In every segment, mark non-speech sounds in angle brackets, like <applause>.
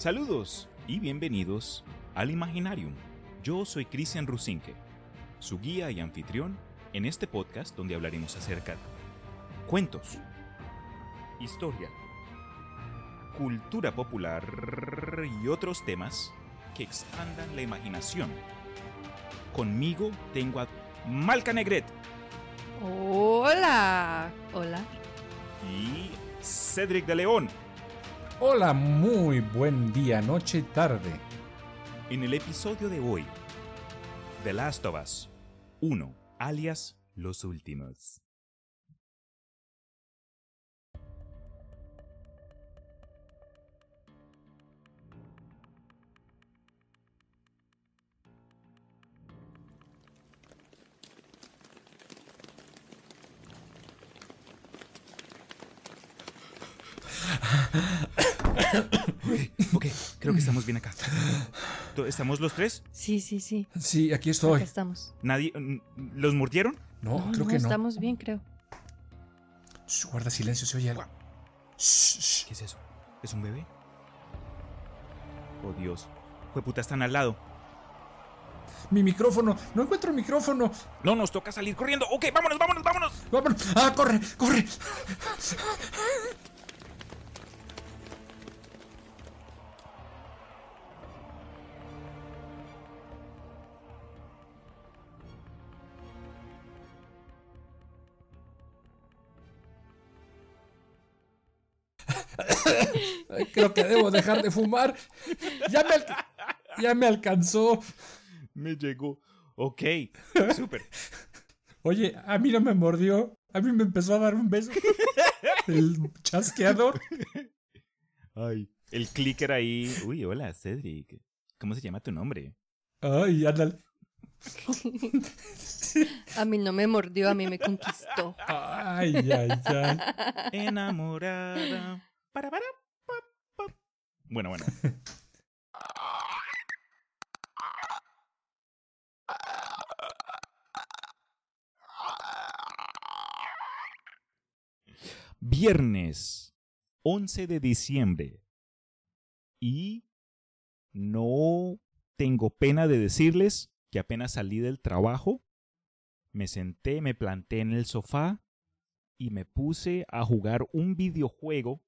Saludos y bienvenidos al Imaginarium. Yo soy Cristian Rusinque, su guía y anfitrión en este podcast donde hablaremos acerca de cuentos, historia, cultura popular y otros temas que expandan la imaginación. Conmigo tengo a Malca Negret Hola. Hola. y Cedric de León. Hola, muy buen día, noche, tarde. En el episodio de hoy, The Last of Us 1, alias Los Últimos. <laughs> Ok, creo que estamos bien acá. ¿Estamos los tres? Sí, sí, sí. Sí, aquí Acá estoy. estamos. ¿Nadie? mm, ¿Los mordieron? No, creo que no. Estamos bien, creo. Shh, guarda silencio, se oye algo. Shh, shh. ¿Qué es eso? ¿Es un bebé? Oh Dios. puta, están al lado. Mi micrófono, no encuentro el micrófono. No, nos toca salir corriendo. Ok, vámonos, vámonos, vámonos. Vámonos. Ah, corre, corre. <laughs> Creo que debo dejar de fumar. Ya me, alca- ya me alcanzó. Me llegó. Ok, súper. Oye, a mí no me mordió. A mí me empezó a dar un beso. <laughs> El chasqueador. Ay, el clicker ahí. Uy, hola, Cedric. ¿Cómo se llama tu nombre? Ay, ándale. A mí no me mordió, a mí me conquistó. Ay, ay, ay. Enamorada. Para, para, pa, pa. Bueno, bueno. <laughs> Viernes 11 de diciembre. Y no tengo pena de decirles que apenas salí del trabajo, me senté, me planté en el sofá y me puse a jugar un videojuego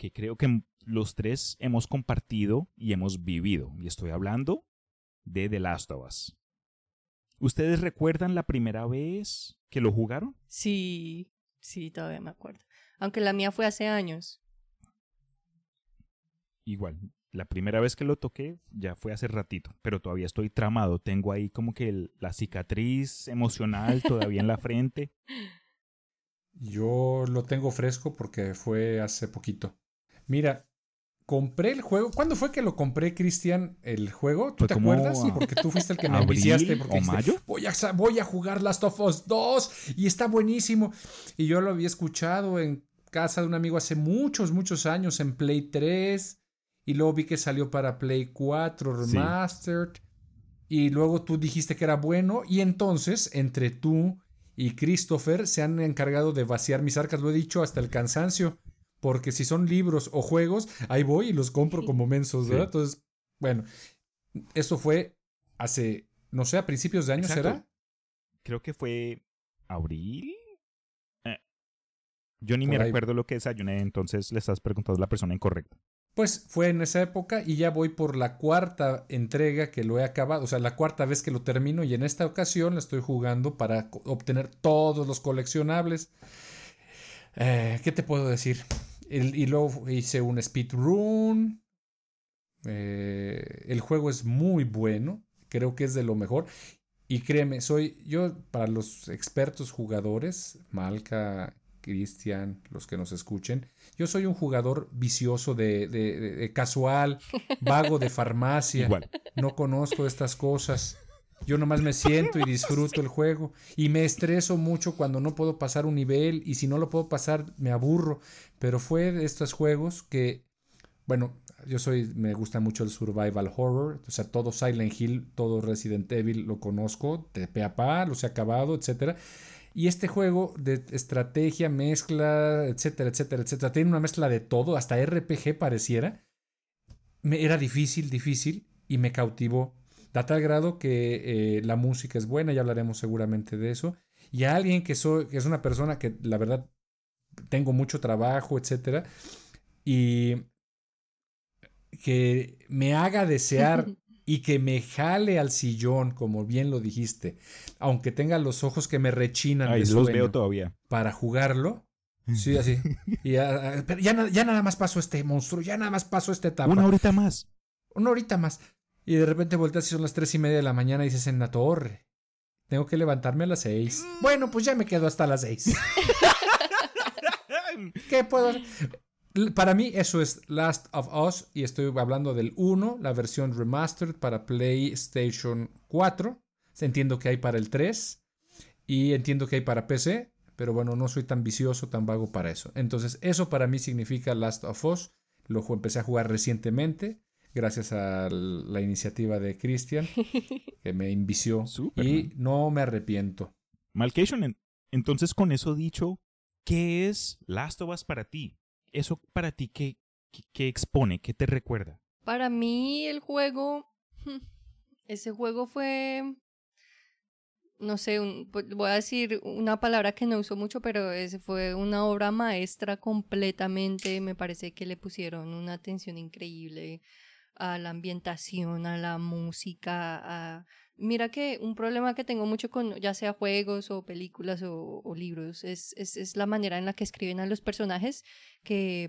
que creo que los tres hemos compartido y hemos vivido. Y estoy hablando de The Last of Us. ¿Ustedes recuerdan la primera vez que lo jugaron? Sí, sí, todavía me acuerdo. Aunque la mía fue hace años. Igual, la primera vez que lo toqué ya fue hace ratito, pero todavía estoy tramado. Tengo ahí como que el- la cicatriz emocional todavía en la <laughs> frente. Yo lo tengo fresco porque fue hace poquito. Mira, compré el juego. ¿Cuándo fue que lo compré, Cristian, el juego? ¿Tú te acuerdas? Sí, a- porque tú fuiste el que me ¿Abril enviciaste. Porque o dijiste, mayo? Voy a, sa- voy a jugar Last of Us 2 y está buenísimo. Y yo lo había escuchado en casa de un amigo hace muchos, muchos años en Play 3. Y luego vi que salió para Play 4 Sí. Remastered. Y luego tú dijiste que era bueno. Y entonces, entre tú y Christopher se han encargado de vaciar mis arcas. Lo he dicho hasta el cansancio. Porque si son libros o juegos, ahí voy y los compro como mensos, Sí. ¿verdad? Entonces, bueno, eso fue hace, no sé, a principios de año, Exacto. ¿será? Creo que fue abril. Eh, Yo ni Por me ahí. recuerdo lo que desayuné, entonces le estás preguntando a la persona incorrecta. Pues fue en esa época y ya voy por la cuarta entrega que lo he acabado, o sea, la cuarta vez que lo termino y en esta ocasión la estoy jugando para obtener todos los coleccionables. Eh, ¿Qué te puedo decir? El- y luego hice un speedrun. Eh, el juego es muy bueno, creo que es de lo mejor. Y créeme, soy yo para los expertos jugadores, Malca, Cristian, los que nos escuchen, yo soy un jugador vicioso de, de- de- de casual, <laughs> vago de farmacia. Igual. No conozco estas cosas. Yo nomás me siento y <laughs> disfruto el juego. Y me estreso mucho cuando no puedo pasar un nivel. Y si no lo puedo pasar, me aburro. Pero fue de estos juegos que, bueno, yo soy, me gusta mucho el survival horror. O sea, todo Silent Hill, todo Resident Evil lo conozco. De pe a pa, los he acabado, etcétera. Y este juego de estrategia, mezcla, etcétera, etcétera, etcétera, tiene una mezcla de todo, hasta RPG pareciera. me, era difícil, difícil y me cautivó. Da tal grado que eh, la música es buena, ya hablaremos seguramente de eso. Y a alguien que, soy, que es una persona que la verdad tengo mucho trabajo, etcétera, y que me haga desear <laughs> y que me jale al sillón, como bien lo dijiste, aunque tenga los ojos que me rechinan Ay, de los veo todavía. para jugarlo. Sí, así. <laughs> Y ya, pero ya, na- ya nada más paso este monstruo, ya nada más paso esta etapa. Una horita más. Una horita más. Y de repente volteas y son las tres y media de la mañana y dices en la torre. Tengo que levantarme a las seis. Bueno, pues ya me quedo hasta las seis. <laughs> ¿Qué puedo hacer? Para mí eso es Last of Us y estoy hablando del 1, la versión remastered para PlayStation 4. Entiendo que hay para el 3 y entiendo que hay para PC, pero bueno, no soy tan vicioso, tan vago para eso. Entonces, eso para mí significa Last of Us. Lo empecé a jugar recientemente gracias a la iniciativa de Christian <laughs> que me invició y no me arrepiento. Malcation, en- entonces con eso dicho, ¿qué es Last of Us para ti? Eso para ti, ¿qué, qué, qué expone? ¿Qué te recuerda? Para mí el juego, hmm, ese juego fue, no sé, un- pues, voy a decir una palabra que no uso mucho, pero ese fue una obra maestra completamente. Me parece que le pusieron una atención increíble a la ambientación, a la música, a... Mira que un problema que tengo mucho con ya sea juegos o películas o, o libros es, es, es la manera en la que escriben a los personajes que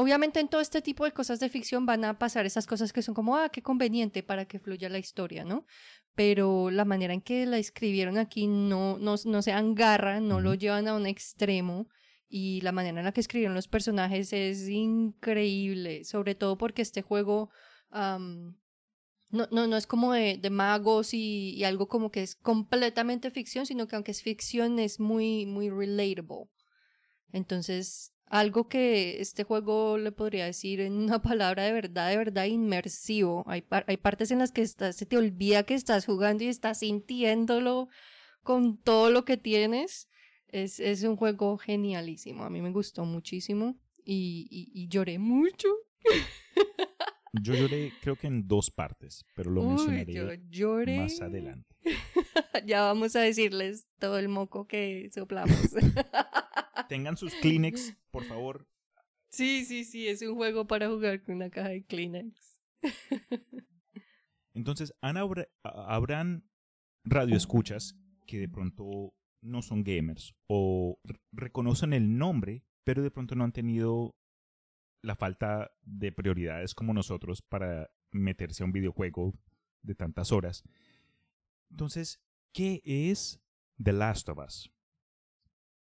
Obviamente en todo este tipo de cosas de ficción van a pasar esas cosas que son como, ah, qué conveniente para que fluya la historia, ¿no? Pero la manera en que la escribieron aquí no, no, no se agarra, no lo llevan a un extremo y la manera en la que escribieron los personajes es increíble, sobre todo porque este juego no, no, no es como de, de magos y, algo como que es completamente ficción, sino que aunque es ficción es muy, muy relatable. Entonces, algo que este juego le podría decir en una <laughs> palabra de verdad, de verdad inmersivo. Hay, hay partes en las que se te olvida que estás jugando y estás sintiéndolo con todo lo que tienes. Es, es un juego genialísimo. A mí me gustó muchísimo y- y lloré mucho. <laughs> Yo lloré creo que en dos partes, pero lo Uy, mencionaré yo lloré. más adelante. <laughs> ya vamos a decirles todo el moco que soplamos. <laughs> Tengan sus Kleenex, por favor. sí, sí, sí, es un juego para jugar con una caja de Kleenex. Entonces, han habr- a- habrán radioescuchas que de pronto no son gamers o reconocen el nombre, pero de pronto no han tenido la falta de prioridades como nosotros para meterse a un videojuego de tantas horas. Entonces, ¿qué es The Last of Us?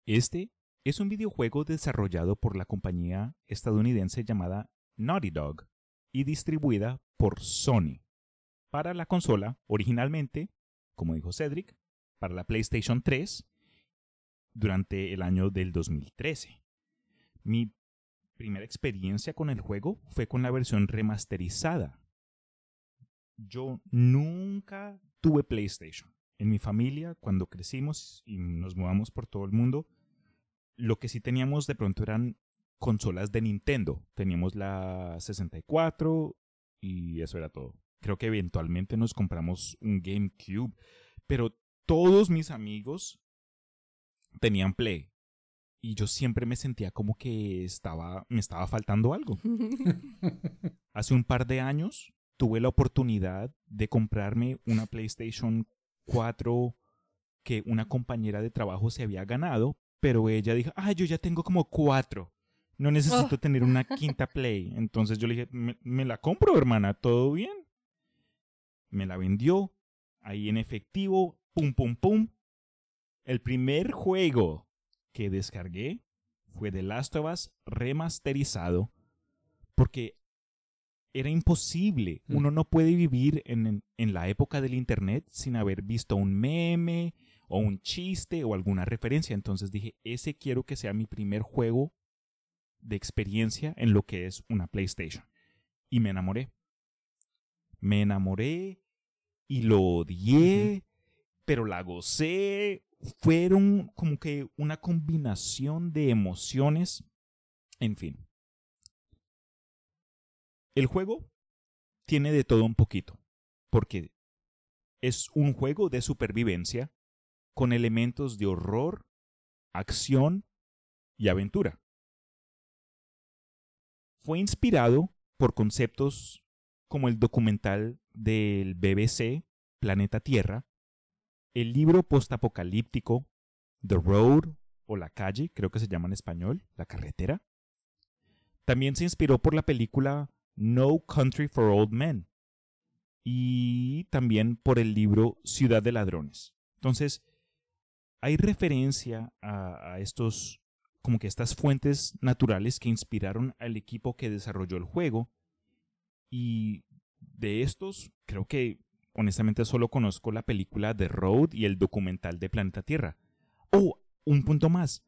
Este es un videojuego desarrollado por la compañía estadounidense llamada Naughty Dog y distribuida por Sony para la consola originalmente, como dijo Cedric, para la PlayStation 3 durante el año del 2013. Mi primera experiencia con el juego fue con la versión remasterizada. Yo nunca tuve PlayStation. En mi familia, cuando crecimos y nos mudamos por todo el mundo, lo que sí teníamos de pronto eran consolas de Nintendo. Teníamos la 64 y eso era todo. Creo que eventualmente nos compramos un GameCube, pero todos mis amigos tenían Play y yo siempre me sentía como que estaba me estaba faltando algo. <laughs> Hace un par de años tuve la oportunidad de comprarme una PlayStation 4 que una compañera de trabajo se había ganado, pero ella dijo, ah, yo ya tengo como cuatro. No necesito Oh. tener una quinta Play. Entonces yo le dije, me, me la compro, hermana, todo bien. Me la vendió ahí en efectivo, pum, pum, pum. El primer juego que descargué fue The Last of Us remasterizado porque era imposible. Mm. Uno no puede vivir en, en- en la época del Internet sin haber visto un meme o un chiste o alguna referencia. Entonces dije, ese quiero que sea mi primer juego de experiencia en lo que es una PlayStation. Y me enamoré. Me enamoré y lo odié, pero la gocé. Fueron como que una combinación de emociones. En fin. El juego tiene de todo un poquito, porque es un juego de supervivencia con elementos de horror, acción y aventura. Fue inspirado por conceptos como el documental del BBC Planeta Tierra, el libro postapocalíptico The Road o La Calle, creo que se llama en español, La Carretera. También se inspiró por la película No Country for Old Men y también por el libro Ciudad de Ladrones. Entonces, hay referencia a, estos, como que estas fuentes naturales que inspiraron al equipo que desarrolló el juego. Y de estos, creo que honestamente solo conozco la película The Road y el documental de Planeta Tierra. Oh, un punto más.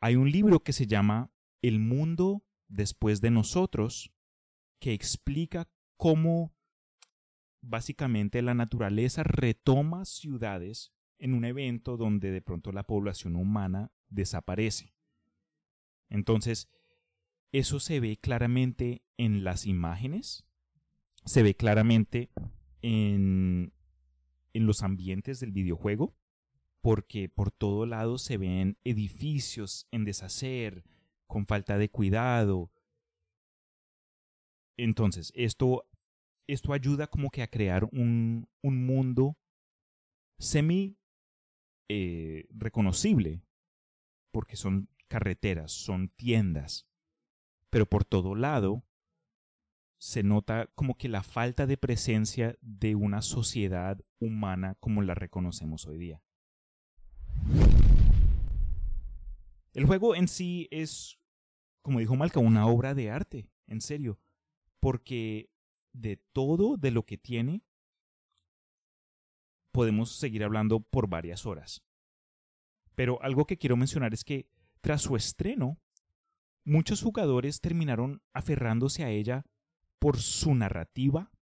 Hay un libro que se llama El mundo después de nosotros que explica cómo básicamente la naturaleza retoma ciudades en un evento donde de pronto la población humana desaparece. Entonces, eso se ve claramente en las imágenes, se ve claramente en, en los ambientes del videojuego, porque por todo lado se ven edificios en deshacer, con falta de cuidado. Entonces, esto, esto ayuda como que a crear un, un mundo semi eh, reconocible, porque son carreteras, son tiendas, pero por todo lado se nota como que la falta de presencia de una sociedad humana como la reconocemos hoy día. El juego en sí es, como dijo Malca, una obra de arte, en serio, porque de todo de lo que tiene, podemos seguir hablando por varias horas. Pero algo que quiero mencionar es que tras su estreno, muchos jugadores terminaron aferrándose a ella por su narrativa,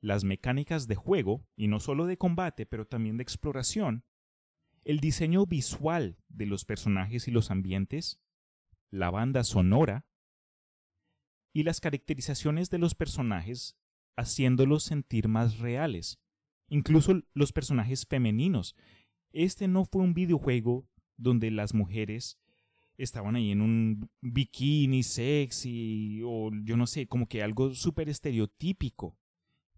las mecánicas de juego, y no solo de combate, pero también de exploración, el diseño visual de los personajes y los ambientes, la banda sonora y las caracterizaciones de los personajes haciéndolos sentir más reales, incluso los personajes femeninos. Este no fue un videojuego donde las mujeres estaban ahí en un bikini sexy o yo no sé, como que algo súper estereotípico.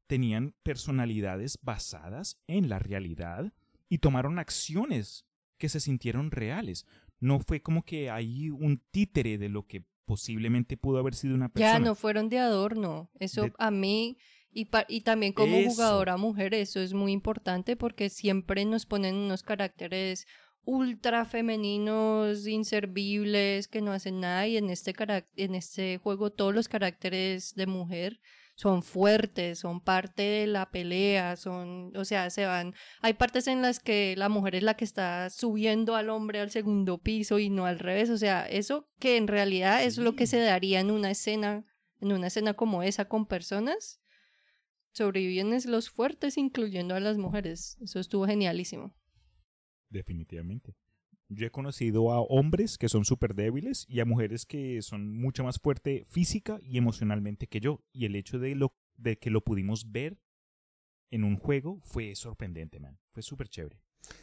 Tenían personalidades basadas en la realidad y tomaron acciones que se sintieron reales. No fue como que hay un títere de lo que posiblemente pudo haber sido una persona. Ya no fueron de adorno. Eso a mí y, y también como jugadora mujer, eso es muy importante porque siempre nos ponen unos caracteres ultra femeninos, inservibles, que no hacen nada y en este, en este juego todos los caracteres de mujer son fuertes, son parte de la pelea, son, o sea, se van, hay partes en las que la mujer es la que está subiendo al hombre al segundo piso y no al revés, o sea, eso que en realidad es lo que se daría en una escena, en una escena como esa con personas, sobreviven los fuertes incluyendo a las mujeres, eso estuvo genialísimo. Definitivamente. Yo he conocido a hombres que son súper débiles y a mujeres que son mucho más fuerte física y emocionalmente que yo. Y el hecho de, lo, de que lo pudimos ver en un juego fue sorprendente, man. Fue súper chévere.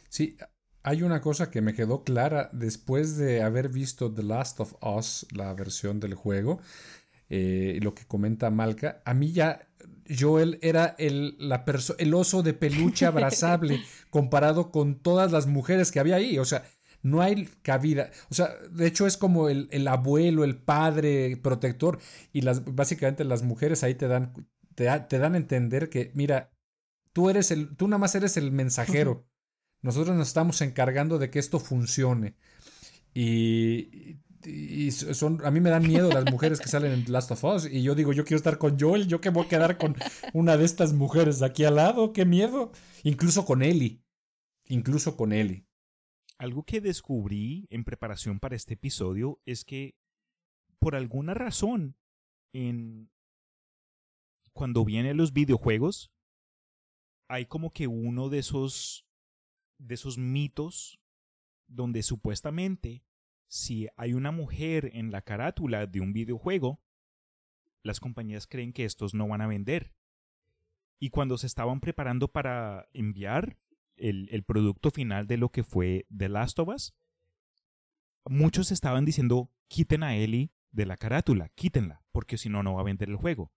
Sí, hay una cosa que me quedó clara después de haber visto The Last of Us, la versión del juego, eh, lo que comenta Malca. A mí ya Joel era el, la el oso de peluche abrazable <laughs> comparado con todas las mujeres que había ahí. O sea, no hay cabida. O sea, de hecho es como el, el abuelo, el padre protector. Y las, básicamente las mujeres ahí te dan, te, te, dan a entender que, mira, tú eres el, tú nada más eres el mensajero. Nosotros nos estamos encargando de que esto funcione. Y, y son, a mí me dan miedo las mujeres que salen en Last of Us. Y yo digo, yo quiero estar con Joel, yo que voy a quedar con una de estas mujeres de aquí al lado, qué miedo. Incluso con Ellie. Incluso con Ellie. Algo que descubrí en preparación para este episodio es que, por alguna razón, en cuando vienen los videojuegos, hay como que uno de esos de esos mitos donde supuestamente si hay una mujer en la carátula de un videojuego, las compañías creen que estos no van a vender. Y cuando se estaban preparando para enviar el, producto final de lo que fue The Last of Us, muchos estaban diciendo, quiten a Ellie de la carátula, quítenla, porque si no, no va a vender el juego.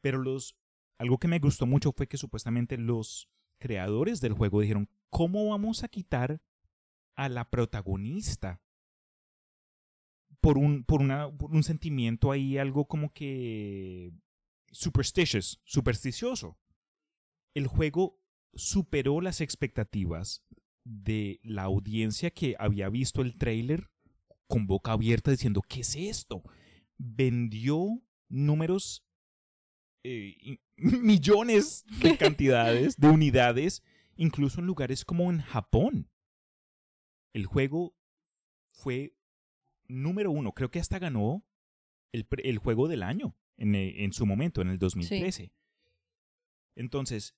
Pero los, algo que me gustó mucho fue que supuestamente los creadores del juego dijeron, ¿cómo vamos a quitar a la protagonista? Por un, por, una, por un sentimiento ahí, algo como que superstitious, supersticioso. El juego superó las expectativas de la audiencia que había visto el trailer con boca abierta diciendo, ¿qué es esto? Vendió números, eh, <laughs> millones de <laughs> cantidades, de unidades, incluso en lugares como en Japón. El juego fue número uno, creo que hasta ganó el, el juego del año en, en, su momento, en el 2013. Sí. Entonces,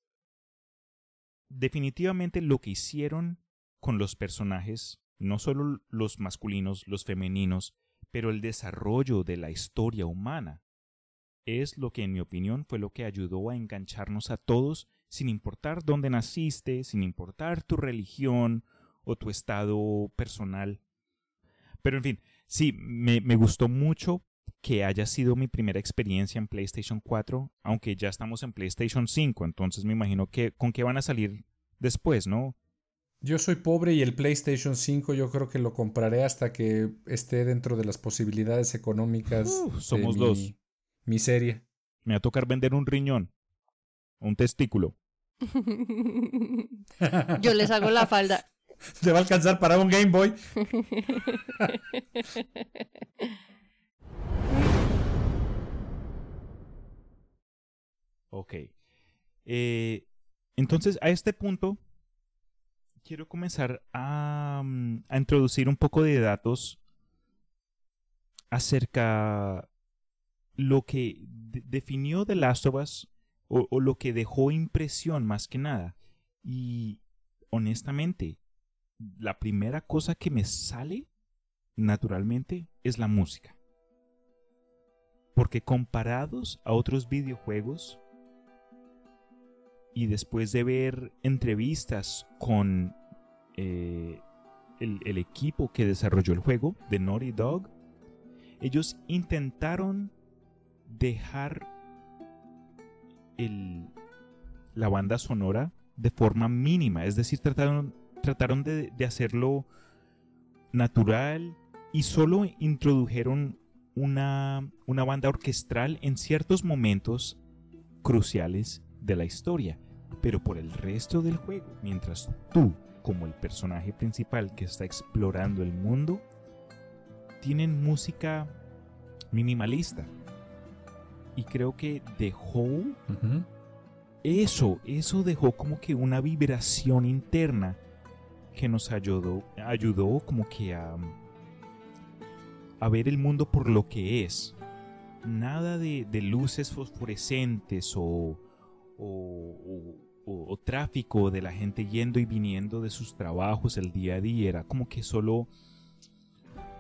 definitivamente lo que hicieron con los personajes, no solo los masculinos, los femeninos, pero el desarrollo de la historia humana, es lo que en mi opinión fue lo que ayudó a engancharnos a todos sin importar dónde naciste, sin importar tu religión o tu estado personal. Pero en fin, sí, me, me gustó mucho que haya sido mi primera experiencia en PlayStation 4, aunque ya estamos en PlayStation 5, entonces me imagino que con qué van a salir después, ¿no? Yo soy pobre y el PlayStation 5 yo creo que lo compraré hasta que esté dentro de las posibilidades económicas. Uh, somos dos. Mi, miseria. Me va a tocar vender un riñón, un testículo. <laughs> yo les hago la falda. Te va a alcanzar para un Game Boy. ok. Eh, entonces, a este punto, quiero comenzar a, a, introducir un poco de datos acerca lo que de definió The Last of Us o, lo que dejó impresión más que nada. Y honestamente, la primera cosa que me sale naturalmente es la música. Porque comparados a otros videojuegos, y después de ver entrevistas con eh, el, equipo que desarrolló el juego, de Naughty Dog, ellos intentaron dejar la banda sonora de forma mínima, es decir, trataron, trataron de, de hacerlo natural y solo introdujeron una, una banda orquestral en ciertos momentos cruciales de la historia. Pero por el resto del juego, mientras tú, como el personaje principal que está explorando el mundo, tienen música minimalista. Y creo que dejó uh -huh. eso, eso dejó como que una vibración interna que nos ayudó, ayudó como que a, a ver el mundo por lo que es. Nada de, luces fosforescentes o, o, o, o, tráfico de la gente yendo y viniendo de sus trabajos el día a día. Era como que solo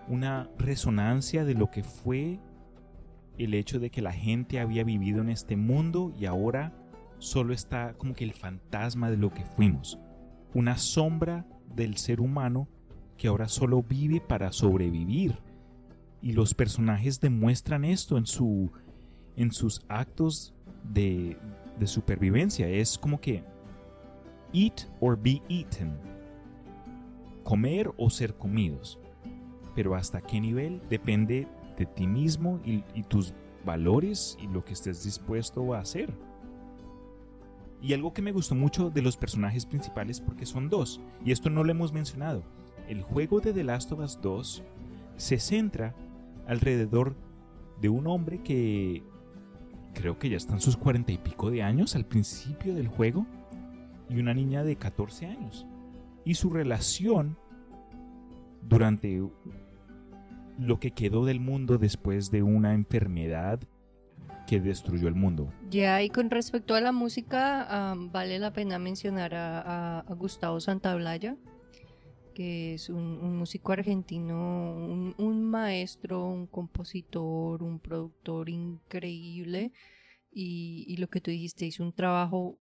una resonancia de lo que fue el hecho de que la gente había vivido en este mundo y ahora solo está como que el fantasma de lo que fuimos. Una sombra del ser humano que ahora solo vive para sobrevivir. Y los personajes demuestran esto en, su, en sus actos de, supervivencia. Es como que eat or be eaten. Comer o ser comidos. Pero hasta qué nivel depende de ti mismo y, y, tus valores y lo que estés dispuesto a hacer. Y algo que me gustó mucho de los personajes principales porque son dos, y esto no lo hemos mencionado. El juego de The Last of Us 2 se centra alrededor de un hombre que creo que ya están sus cuarenta y pico de años al principio del juego y una niña de 14 años. Y su relación durante lo que quedó del mundo después de una enfermedad que destruyó el mundo. Ya, y con respecto a la música, um, vale la pena mencionar a, a, a Gustavo Santaolalla. que es un, músico argentino, un, maestro, un compositor, un productor increíble. Y, lo que tú dijiste, hizo un trabajo,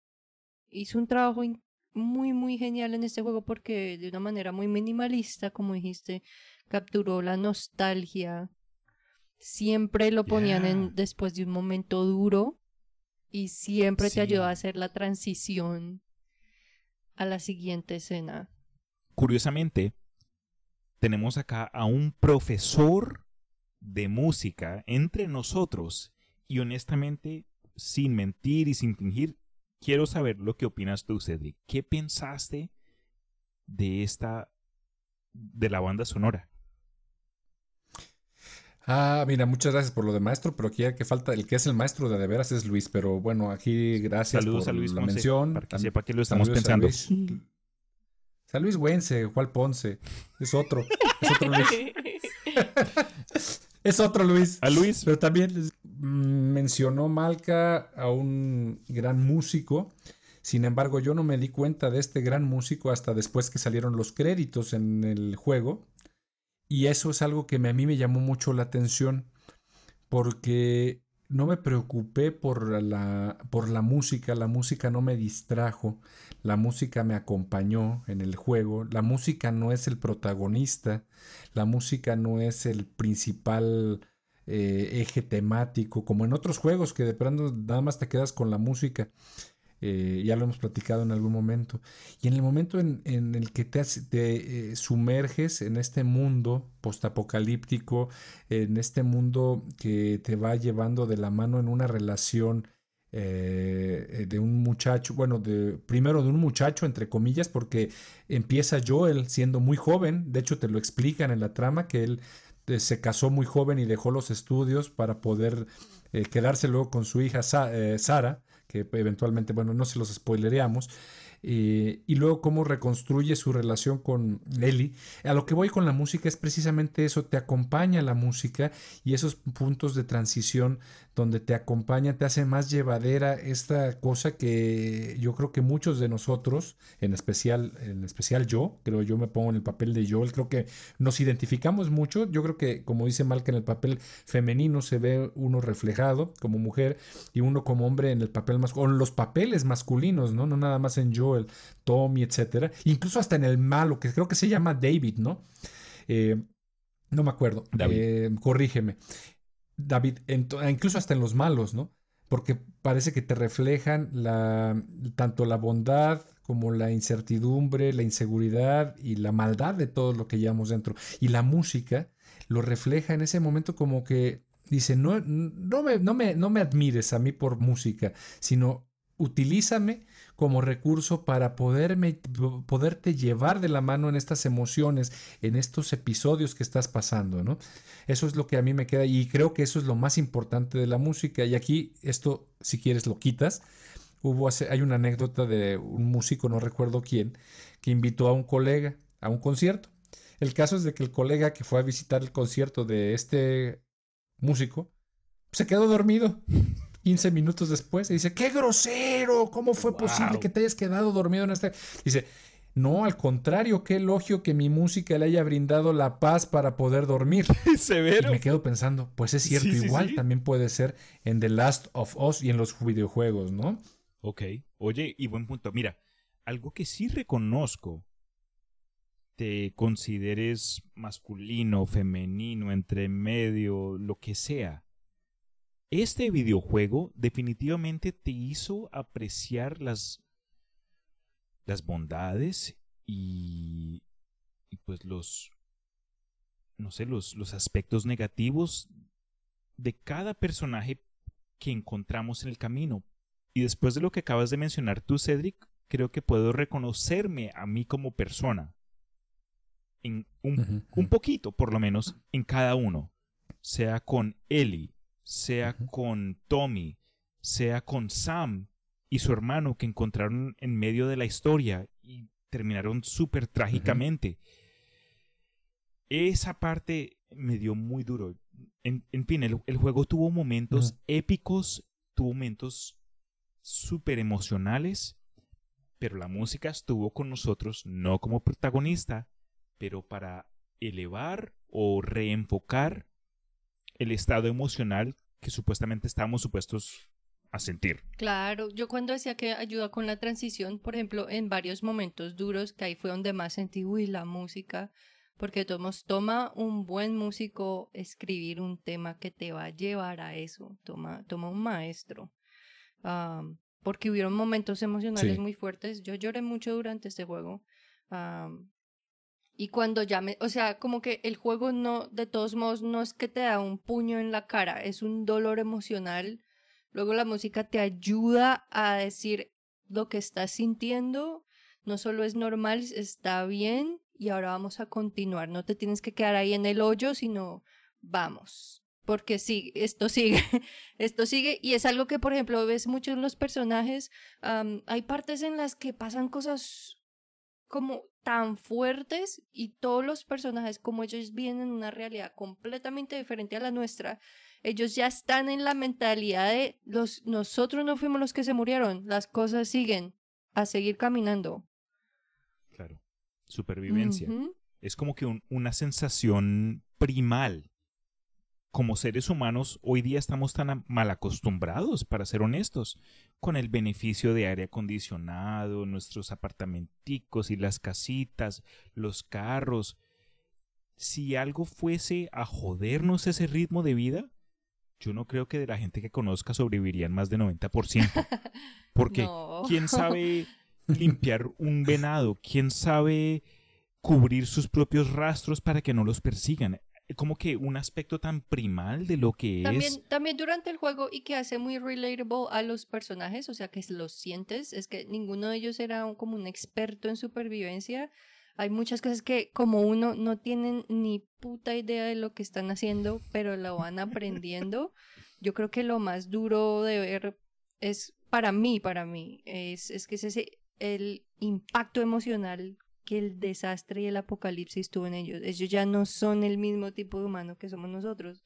hizo un trabajo muy, muy genial en este juego porque de una manera muy minimalista, como dijiste, capturó la nostalgia. Siempre lo ponían en, después de un momento duro y siempre te ayudó a hacer la transición a la siguiente escena curiosamente, tenemos acá a un profesor de música entre nosotros y honestamente, sin mentir y sin fingir, quiero saber lo que opinas tú, Cedric. ¿Qué pensaste de esta, de la banda sonora? Ah, mira, muchas gracias por lo de maestro, pero aquí el que falta, el que es el maestro de de veras es Luis, pero bueno, aquí gracias Saludos por a Luis la mención. Para que sepa que lo estamos pensando. San Luis Güense, Juan Ponce. Es otro. Es otro Luis. <laughs> es otro Luis. A Luis. Pero también mm, mencionó Malca a un gran músico. Sin embargo, yo no me di cuenta de este gran músico hasta después que salieron los créditos en el juego. Y eso es algo que a mí me llamó mucho la atención. Porque no me preocupé por la, por la música, la música no me distrajo, la música me acompañó en el juego, la música no es el protagonista, la música no es el principal eh, eje temático, como en otros juegos que de pronto nada más te quedas con la música. Eh, ya lo hemos platicado en algún momento. Y en el momento en, el que te, te eh, sumerges en este mundo postapocalíptico, en este mundo que te va llevando de la mano en una relación eh, de un muchacho, bueno, de, primero de un muchacho, entre comillas, porque empieza Joel siendo muy joven, de hecho te lo explican en la trama, que él se casó muy joven y dejó los estudios para poder quedarse luego con su hija Sara que eventualmente, bueno, no se los spoilereamos, eh, y luego cómo reconstruye su relación con Eli. A lo que voy con la música es precisamente eso, te acompaña la música y esos puntos de transición donde te acompaña, te hace más llevadera esta cosa que yo creo que muchos de nosotros, en especial, en especial yo, creo yo me pongo en el papel de Joel, creo que nos identificamos mucho, yo creo que como dice Malca en el papel femenino se ve uno reflejado como mujer y uno como hombre en el papel más, o en los papeles masculinos, ¿no? No nada más en Joel, Tommy, etcétera, incluso hasta en el malo, que creo que se llama David, ¿no? Eh, no me acuerdo. Eh, corrígeme. David, incluso hasta en los malos, ¿no? Porque parece que te reflejan tanto la bondad como la incertidumbre, la inseguridad y la maldad de todo lo que llevamos dentro. Y la música lo refleja en ese momento como que dice, no, no, me, no, me, no me admires a mí por música, sino utilízame como recurso para poderme, poderte llevar de la mano en estas emociones, en estos episodios que estás pasando, ¿no? Eso es lo que a mí me queda y creo que eso es lo más importante de la música. Y aquí esto, si quieres, lo quitas. Hubo, hay una anécdota de un músico, no recuerdo quién, que invitó a un colega a un concierto. El caso es de que el colega que fue a visitar el concierto de este músico se quedó dormido. 15 minutos después y dice, qué grosero, ¿cómo fue posible que te hayas quedado dormido en este? Dice, no, al contrario, qué elogio que mi música le haya brindado la paz para poder dormir. <laughs> Severo. Y me quedo pensando, pues es cierto, igual también puede ser en The Last of Us y en los videojuegos, ¿no? Ok, oye, y buen punto. Mira, algo que sí reconozco, te consideres masculino, femenino, entre medio, lo que sea este videojuego definitivamente te hizo apreciar las, las bondades y, y pues los, no sé, los, los aspectos negativos de cada personaje que encontramos en el camino. Y después de lo que acabas de mencionar tú, Cedric, creo que puedo reconocerme a mí como persona. En un, un poquito, por lo menos, en cada uno. Sea con Ellie, sea con Tommy, sea con Sam y su hermano que encontraron en medio de la historia y terminaron súper trágicamente. Esa parte me dio muy duro. En, fin, el, juego tuvo momentos épicos, tuvo momentos súper emocionales, pero la música estuvo con nosotros no como protagonista, pero para elevar o reenfocar el estado emocional que supuestamente estábamos supuestos a sentir. Claro, yo cuando decía que ayuda con la transición, por ejemplo, en varios momentos duros, que ahí fue donde más sentí, uy, la música, porque todos toma un buen músico escribir un tema que te va a llevar a eso, toma, toma un maestro. porque hubieron momentos emocionales muy fuertes, yo lloré mucho durante este juego. Y cuando ya me, o sea, como que el juego no, de todos modos, no es que te da un puño en la cara, es un dolor emocional Luego la música te ayuda a decir lo que estás sintiendo, no solo es normal, está bien y ahora vamos a continuar. No te tienes que quedar ahí en el hoyo, sino vamos. Porque sí, esto sigue, <laughs> esto sigue y es algo que, por ejemplo, ves mucho en los personajes. hay partes en las que pasan cosas como tan fuertes y todos los personajes, como ellos vienen en una realidad completamente diferente a la nuestra, ellos ya están en la mentalidad de los, nosotros no fuimos los que se murieron, las cosas siguen a seguir caminando. Claro, supervivencia. Es como que una sensación primal. Como seres humanos, hoy día estamos tan mal acostumbrados, para ser honestos, con el beneficio de aire acondicionado, nuestros apartamenticos y las casitas, los carros. Si algo fuese a jodernos ese ritmo de vida, yo no creo que de la gente que conozca sobrevivirían más de 90%. <laughs> Porque ¿quién sabe limpiar un venado? ¿Quién sabe cubrir sus propios rastros para que no los persigan? Como que un aspecto tan primal de lo que es. También durante el juego y que hace muy relatable a los personajes, o sea que los sientes, es que ninguno de ellos era como un experto en supervivencia hay muchas cosas que como uno no tienen ni puta idea de lo que están haciendo, pero lo van aprendiendo. <laughs> Yo creo que lo más duro de ver es, para mí, para mí, es, es que es ese, el impacto emocional que el desastre y el apocalipsis tuvo en ellos. Ellos ya no son el mismo tipo de humano que somos nosotros.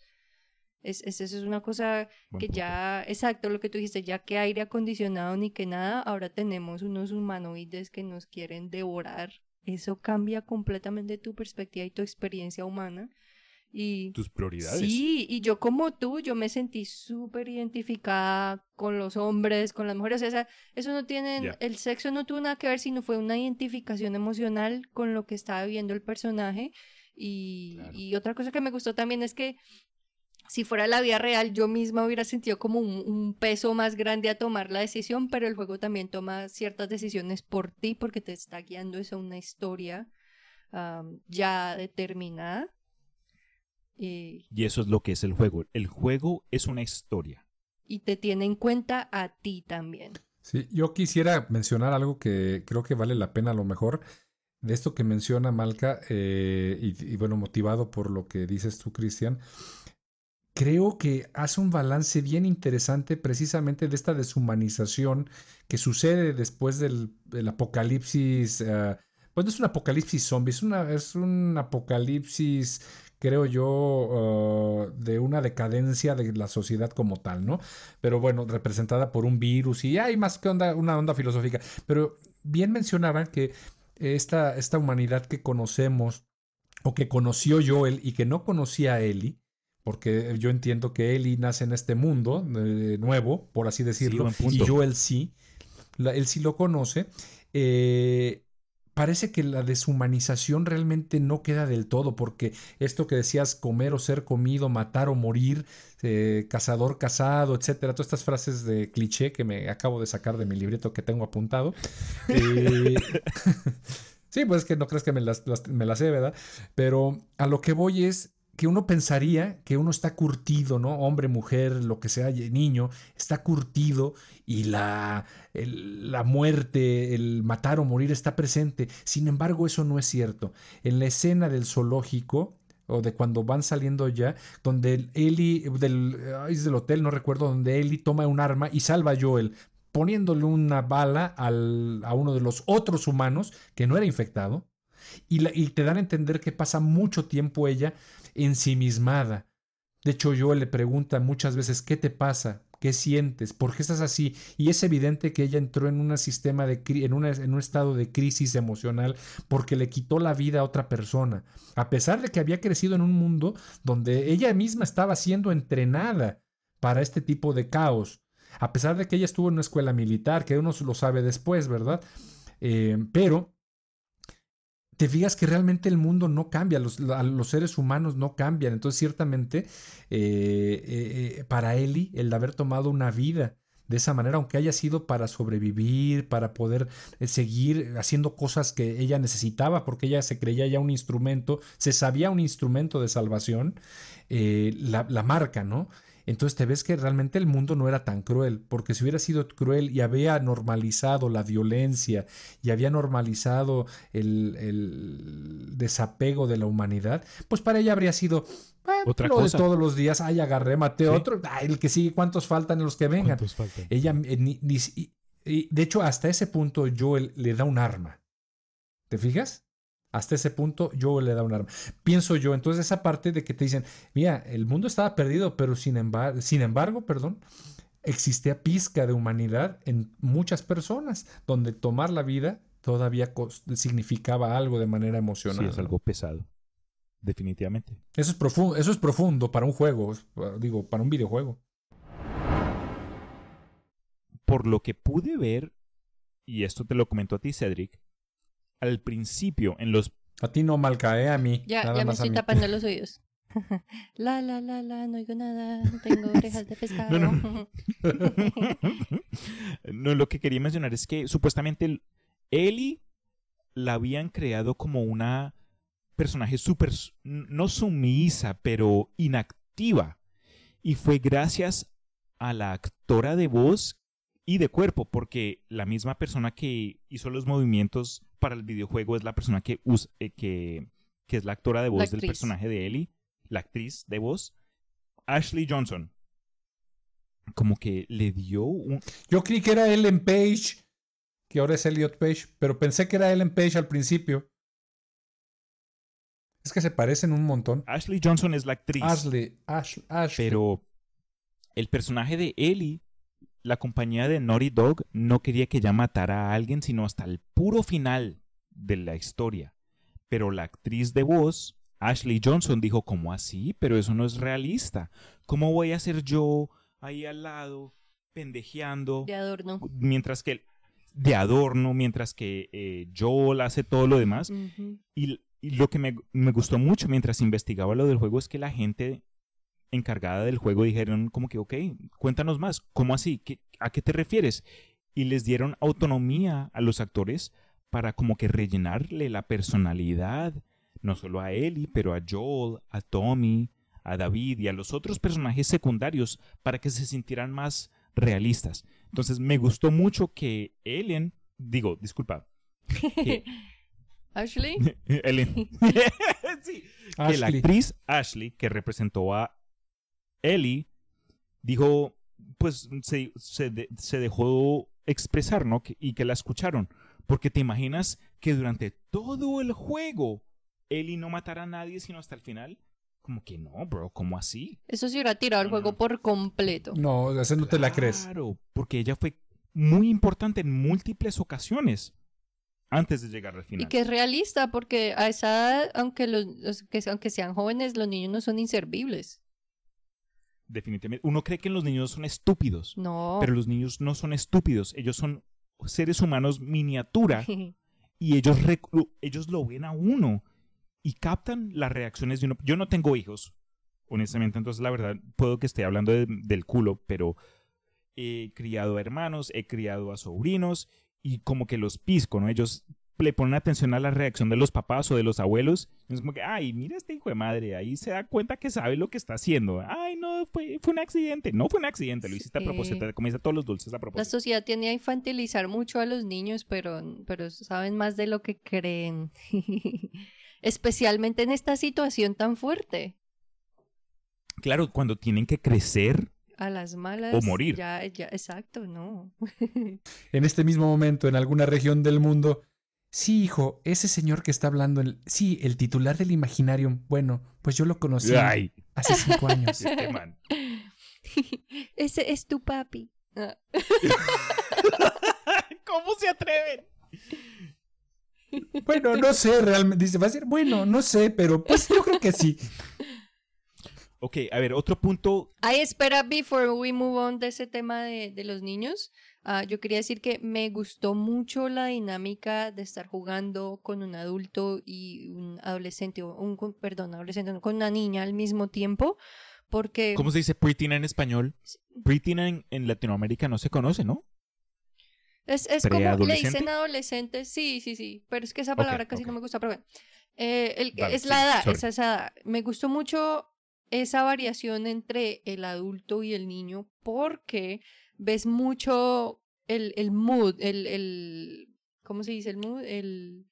Es, es, eso es una cosa que ya, exacto lo que tú dijiste, ya que aire acondicionado ni que nada, ahora tenemos unos humanoides que nos quieren devorar eso cambia completamente tu perspectiva y tu experiencia humana. Y, tus prioridades. Sí, y yo como tú, yo me sentí súper identificada con los hombres, con las mujeres. O sea, eso no tiene, el sexo no tuvo nada que ver, sino fue una identificación emocional con lo que estaba viviendo el personaje. Y, y otra cosa que me gustó también es que si fuera la vida real, yo misma hubiera sentido como un, peso más grande a tomar la decisión, pero el juego también toma ciertas decisiones por ti porque te está guiando a una historia ya determinada. Y, y eso es lo que es el juego. El juego es una historia. Y te tiene en cuenta a ti también. Sí, yo quisiera mencionar algo que creo que vale la pena a lo mejor de esto que menciona Malca eh, y, y, bueno, motivado por lo que dices tú, Cristian creo que hace un balance bien interesante precisamente de esta deshumanización que sucede después del, apocalipsis. Uh, pues no es un apocalipsis zombie, es, una, es un apocalipsis, creo yo, ah, de una decadencia de la sociedad como tal, ¿no? Pero bueno, representada por un virus y hay más que onda, una onda filosófica. Pero bien mencionaban que esta, esta humanidad que conocemos o que conoció Joel y que no conocía a Eli, porque yo entiendo que Eli nace en este mundo eh, nuevo, por así decirlo, y yo él sí, él sí lo conoce. Eh, parece que la deshumanización realmente no queda del todo, porque esto que decías, comer o ser comido, matar o morir, eh, cazador casado, etcétera, todas estas frases de cliché que me acabo de sacar de mi libreto que tengo apuntado. <laughs> sí, pues es que no crees que me las, me las sé, ¿verdad? Pero a lo que voy es, que uno pensaría que uno está curtido, ¿no? Hombre, mujer, lo que sea, niño, está curtido y la, la muerte, el matar o morir está presente. Sin embargo, eso no es cierto. En la escena del zoológico, o de cuando van saliendo ya, donde Eli, del, es del hotel, no recuerdo, donde Eli toma un arma y salva a Joel, poniéndole una bala al, a uno de los otros humanos que no era infectado. Y, y te dan a entender que pasa mucho tiempo ella ensimismada. De hecho, yo le pregunta muchas veces, ¿qué te pasa? ¿Qué sientes? ¿Por qué estás así? Y es evidente que ella entró en un sistema de en, en un estado de crisis emocional porque le quitó la vida a otra persona, a pesar de que había crecido en un mundo donde ella misma estaba siendo entrenada para este tipo de caos, a pesar de que ella estuvo en una escuela militar, que uno lo sabe después, ¿verdad? Eh, pero te fijas que realmente el mundo no cambia, los, seres humanos no cambian. Entonces, ciertamente, eh, eh, eh, para Eli, el haber tomado una vida de esa manera, aunque haya sido para sobrevivir, para poder seguir haciendo cosas que ella necesitaba, porque ella se creía ya un instrumento, se sabía un instrumento de salvación, la marca, ¿no? Entonces te ves que realmente el mundo no era tan cruel, porque si hubiera sido cruel y había normalizado la violencia y había normalizado el, desapego de la humanidad, pues para ella habría sido ah, otra lo cosa. de todos los días, ay, agarré, maté otro, el que sigue, ¿cuántos faltan los que vengan? Ella, eh, de hecho, hasta ese punto Joel le da un arma. ¿Te fijas? Hasta ese punto yo le da un arma. Pienso yo, entonces esa parte de que te dicen, mira, el mundo estaba perdido, pero sin embargo, sin embargo, perdón, existía pizca de humanidad en muchas personas, donde tomar la vida todavía significaba algo de manera emocional. Sí, es algo pesado. Definitivamente. Eso es profundo, eso es profundo para un juego, digo, para un videojuego. Por lo que pude ver, y esto te lo comento a ti, Cedric, al principio, en los... A ti no malcae, a mí. Ya, ya me estoy tapando los <laughs> oídos. <laughs> la, la, la, la, no oigo nada, tengo <laughs> orejas de pescado. No, no. no, lo que quería mencionar es que supuestamente Ellie la habían creado como una personaje súper, no sumisa, pero inactiva. Y fue gracias a la actora de voz y de cuerpo, porque la misma persona que hizo los movimientos para el videojuego es la persona que, eh, que, que, es la actora de voz del personaje de Ellie, la actriz de voz, Ashley Johnson. Como que le dio un... Yo creí que era Ellen Page, que ahora es Elliot Page, pero pensé que era Ellen Page al principio. Es que se parecen un montón. Ashley Johnson es la actriz. Ashley, Ashley. Pero el personaje de Ellie la compañía de Naughty Dog no quería que ella matara a alguien sino hasta el puro final de la historia. Pero la actriz de voz, Ashley Johnson, dijo, ¿cómo así? Pero eso no es realista. ¿Cómo voy a ser yo ahí al lado, pendejeando? De adorno. Mientras que... De adorno, mientras que eh, Joel hace todo lo demás. y, lo que me, me gustó mucho mientras investigaba lo del juego es que la gente encargada del juego dijeron como que, ok, cuéntanos más, ¿cómo así? ¿A qué te refieres? Y les dieron autonomía a los actores para como que rellenarle la personalidad, no solo a Ellie, pero a Joel, a Tommy, a David y a los otros personajes secundarios para que se sintieran más realistas. Entonces me gustó mucho que Ellen, digo, disculpa. <laughs> Ashley. <laughs> Ellen. <laughs> sí, Que la actriz Ashley, que representó a Ellie dijo, pues se, se, dejó expresar, ¿no? y que la escucharon. Porque te imaginas que durante todo el juego Ellie no matara a nadie sino hasta el final. Como que no, bro, ¿cómo así? Eso sí hubiera tirado el juego por completo. No, eso no te la crees. Claro, porque ella fue muy importante en múltiples ocasiones antes de llegar al final. Y que es realista, porque a esa edad, aunque, los, que, aunque sean jóvenes, los niños no son inservibles. Definitivamente. Uno cree que los niños son estúpidos. No. Pero los niños no son estúpidos. Ellos son seres humanos miniatura <laughs> y ellos, ellos lo ven a uno y captan las reacciones de uno. Yo no tengo hijos, honestamente, entonces la verdad puedo que esté hablando del culo, pero he criado a hermanos, he criado a sobrinos y como que los pisco, ¿no? Ellos le ponen atención a la reacción de los papás o de los abuelos. Es como que, ay, mira este hijo de madre, ahí se da cuenta que sabe lo que está haciendo. Ay, no, fue, fue un accidente. No fue un accidente, lo hiciste a propósito, te comiste todos los dulces a propósito. La sociedad tiene a infantilizar mucho a los niños, pero, pero saben más de lo que creen. <laughs> Especialmente en esta situación tan fuerte. Claro, cuando tienen que crecer a las malas. O morir. Ya, ya, exacto, no. <laughs> en este mismo momento, en alguna región del mundo, Sí, hijo, ese señor que está hablando, el, sí, el titular del Imaginarium. Bueno, pues yo lo conocí hace cinco años. <laughs> Este <laughs> Ese es tu papi. Ah. <laughs> ¿Cómo se atreven? Bueno, no sé, realmente. Dice, va a ser, bueno, no sé, pero pues yo creo que sí. Ok, a ver, otro punto. Ay, espera, before we move on de ese tema de, de los niños. ah, yo quería decir que me gustó mucho la dinámica de estar jugando con un adulto y un adolescente, o un, perdón, adolescente, no, con una niña al mismo tiempo, porque ¿Cómo se dice preteen en español? Preteen en, en Latinoamérica no se conoce, ¿no? Es, es como le dicen adolescentes, sí, sí, sí, pero es que esa palabra casi no me gusta, pero bueno. Eh, el- es sí, la edad, sorry. esa es la edad. Me gustó mucho esa variación entre el adulto y el niño porque ves mucho el, el mood, el, el, ¿cómo se dice el mood? El,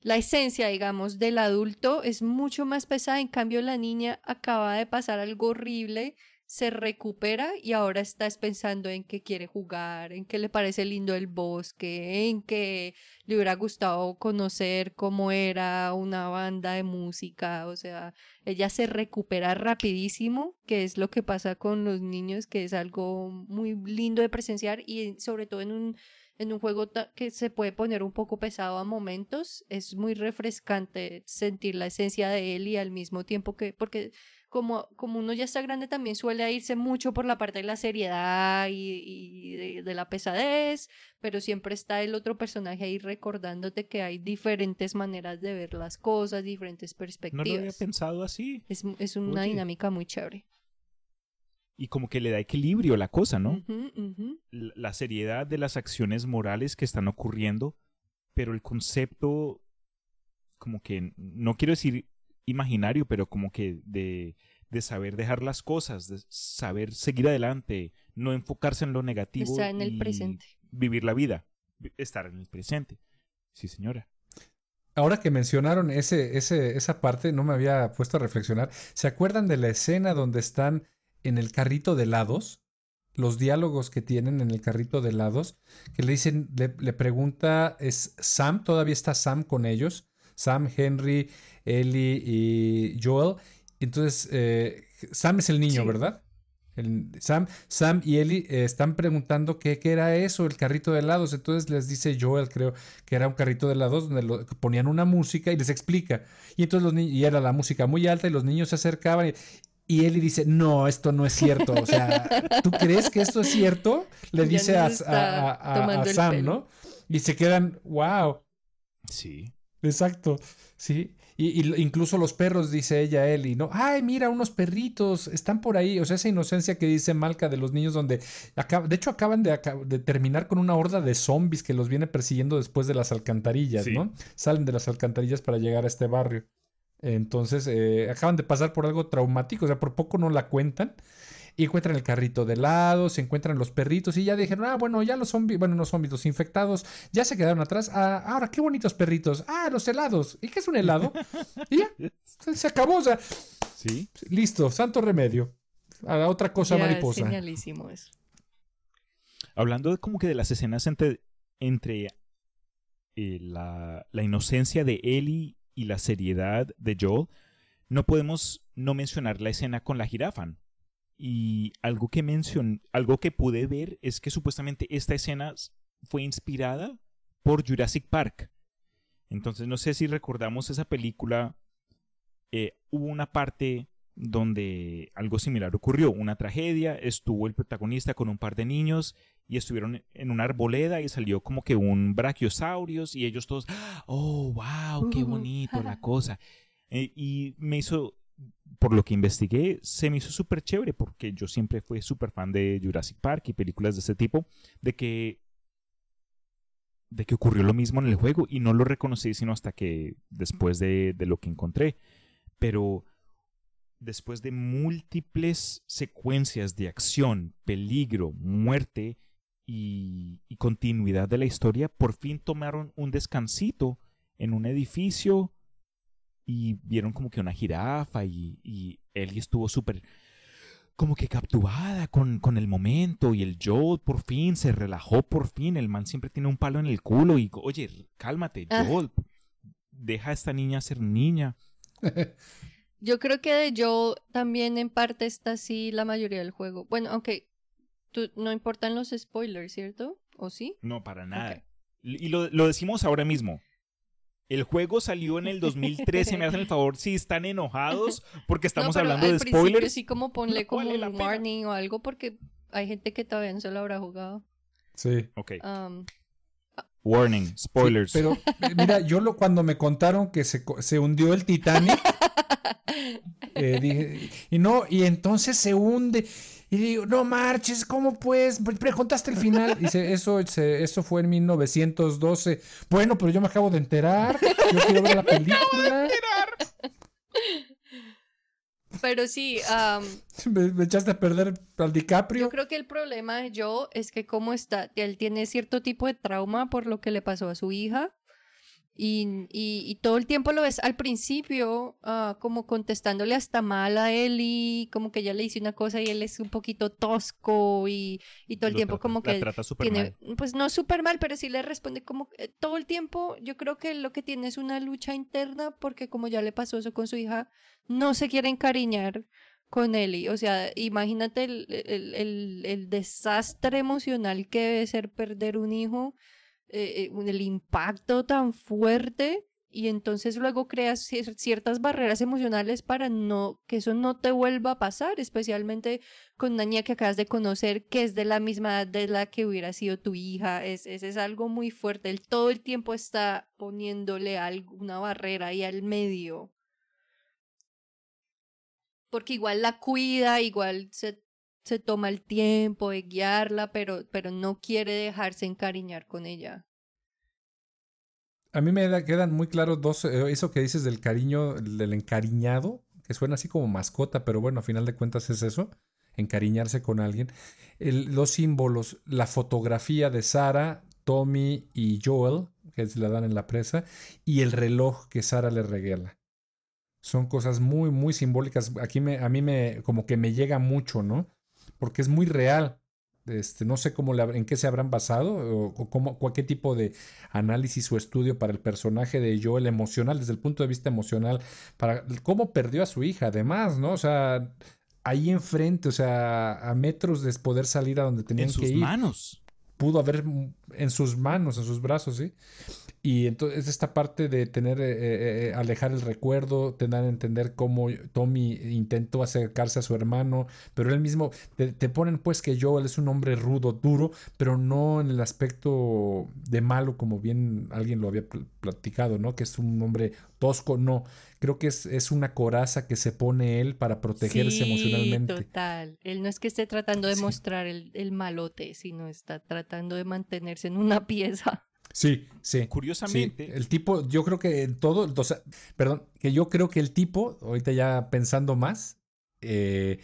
la esencia, digamos, del adulto es mucho más pesada. En cambio, la niña acaba de pasar algo horrible, se recupera y ahora estás pensando en que quiere jugar, en que le parece lindo el bosque, en que le hubiera gustado conocer cómo era una banda de música. O sea, ella se recupera rapidísimo, que es lo que pasa con los niños, que es algo muy lindo de presenciar y sobre todo en un en un juego que se puede poner un poco pesado a momentos, es muy refrescante sentir la esencia de él y al mismo tiempo que, porque como, como uno ya está grande también suele irse mucho por la parte de la seriedad y, y de, de la pesadez, pero siempre está el otro personaje ahí recordándote que hay diferentes maneras de ver las cosas, diferentes No lo había perspectivas. pensado así. es, es una Oye. dinámica muy chévere. Y como que le da equilibrio a la cosa, ¿no? La la seriedad de las acciones morales que están ocurriendo, pero el concepto, como que, no quiero decir imaginario, pero como que de, de saber dejar las cosas, de saber seguir adelante, no enfocarse en lo negativo. Está en el y presente. Vivir la vida, vi- estar en el presente. Sí, señora. Ahora que mencionaron ese, ese, esa parte, no me había puesto a reflexionar. ¿Se acuerdan de la escena donde están en el carrito de helados? Los diálogos que tienen en el carrito de helados, que le dicen, le, le pregunta, ¿es Sam? ¿Todavía está Sam con ellos? Sam, Henry, Ellie y Joel. Entonces, eh, Sam es el niño, Sí. ¿verdad? El- Sam, Sam y Ellie eh, están preguntando qué, qué era eso, el carrito de helados. Entonces les dice Joel, creo, que era un carrito de helados donde lo- ponían una música y les explica. Y entonces los niños, y era la música muy alta y los niños se acercaban y, y Ellie dice, no, esto no es cierto. O sea, ¿tú crees que esto es cierto? Le Ya dice a, a- a- Sam. ¿no? Y se quedan, wow, Sí. Exacto, sí. Y, y incluso los perros, dice ella a Ellie, ¿no? Ay, mira, unos perritos, están por ahí. O sea, esa inocencia que dice Malca de los niños donde, acaba- de hecho, acaban de, de terminar con una horda de zombies que los viene persiguiendo después de las alcantarillas, Sí. ¿no? Salen de las alcantarillas para llegar a este barrio. Entonces, eh, acaban de pasar por algo traumático, o sea, por poco no la cuentan. Y encuentran el carrito de helado, se encuentran los perritos y ya dijeron, ah, bueno, ya los zombies, bueno, no zombies, los infectados ya se quedaron atrás. Ah, ahora, qué bonitos perritos. Ah, los helados. ¿Y qué es un helado? <laughs> y ya, se- se acabó, o sea, Sí. listo, santo remedio. A la otra cosa Ya, mariposa. genialísimo eso. Hablando de como que de las escenas entre, entre eh, la, la inocencia de Ellie y la seriedad de Joel, no podemos no mencionar la escena con la jirafa. Y algo que mencion, algo que pude ver es que supuestamente esta escena fue inspirada por Jurassic Park. Entonces no sé si recordamos esa película. eh, hubo una parte donde algo similar ocurrió, una tragedia, estuvo el protagonista con un par de niños y estuvieron en una arboleda y salió como que un brachiosaurios y ellos todos, oh, wow, qué bonito la <laughs> cosa. Eh, y me hizo, por lo que investigué, se me hizo súper chévere porque yo siempre fui súper fan de Jurassic Park y películas de ese tipo, de que de que ocurrió lo mismo en el juego y no lo reconocí sino hasta que después de, lo que encontré. Pero después de múltiples secuencias de acción, peligro, muerte y continuidad de la historia, por fin tomaron un descansito en un edificio y vieron como que una jirafa y, y Ellie estuvo súper como que capturada con, con el momento y el Joel por fin se relajó por fin, el man siempre tiene un palo en el culo y oye, cálmate, Ah. Joel, deja a esta niña ser niña. <laughs> Yo creo que de Joel también en parte está así la mayoría del juego. Bueno, aunque tú, no importan los spoilers, ¿cierto? ¿O sí? No, para nada. Y lo, lo decimos ahora mismo. El juego salió en el 2013, me hacen el <laughs> favor si están enojados porque estamos No, pero hablando al de principio spoilers. Sí, como ponle No como un pena. warning o algo porque hay gente que todavía no se lo habrá jugado. Sí. Ok. Um, Warning, spoilers. Sí, pero eh, mira, yo lo, cuando me contaron que se, se hundió el Titanic, <laughs> eh, dije, y no, y entonces se hunde. Y digo, no marches, ¿cómo pues? Pre- Preguntaste el final. Dice, eso, eso fue en 1912. Bueno, pero yo me acabo de enterar. Yo quiero ver la <laughs> película. pero sí, um, <laughs> Me, me echaste a perder al DiCaprio. Yo creo que el problema de Joe es que como está, él tiene cierto tipo de trauma por lo que le pasó a su hija y, y, y todo el tiempo lo ves al principio ah, como contestándole hasta mal a él y como que ella le dice una cosa y él es un poquito tosco y, y todo el Lo tiempo trata- como la que trata súper tiene, mal. pues no súper mal, pero sí le responde como eh, todo el tiempo. Yo creo que lo que tiene es una lucha interna porque como ya le pasó eso con su hija, no se quiere encariñar con Ellie. O sea, imagínate el, el, el- el desastre emocional que debe ser perder un hijo, eh, el impacto tan fuerte. Y entonces luego creas cier- ciertas barreras emocionales para no que eso no te vuelva a pasar, especialmente con una niña que acabas de conocer, que es de la misma edad de la que hubiera sido tu hija. Es, es, algo muy fuerte. Él todo el tiempo está poniéndole algo, una barrera ahí al medio. Porque igual la cuida, igual se, se toma el tiempo de guiarla, pero, pero no quiere dejarse encariñar con ella. A mí me da- quedan muy claros dos, eh, eso que dices del cariño, del encariñado, que suena así como mascota, pero bueno, a final de cuentas es eso, encariñarse con alguien. Los símbolos, la fotografía de Sara, Tommy y Joel, que se la dan en la presa, y el reloj que Sara le regala. Son cosas muy, muy simbólicas. Aquí me, a mí me, como que me llega mucho, ¿no? Porque es muy real. Este, no sé cómo le hab- en qué se habrán basado o, cómo, qué tipo de análisis o estudio para el personaje de Joel emocional, desde el punto de vista emocional, para cómo perdió a su hija, además, ¿no? O sea, ahí enfrente, o sea, a metros de poder salir a donde tenían en que sus ir, manos. pudo haber mm, en sus manos, en sus brazos, ¿sí? Y entonces esta parte de tener, eh, eh, eh, alejar el recuerdo, tener a entender cómo Tommy intentó acercarse a su hermano, pero él mismo, te, te ponen pues que Joel es un hombre rudo, duro, pero no en el aspecto de malo, como bien alguien lo había pl- platicado, ¿no? Que es un hombre tosco, no. Creo que es, es una coraza que se pone él para protegerse Sí, emocionalmente. Total. Él no es que esté tratando de Sí. mostrar el, el malote, sino está tratando de mantenerse en una <laughs> pieza. Sí, sí. Sí, Curiosamente, el tipo, yo creo que en todo, o sea, perdón, que yo creo que el tipo, ahorita ya pensando más, eh,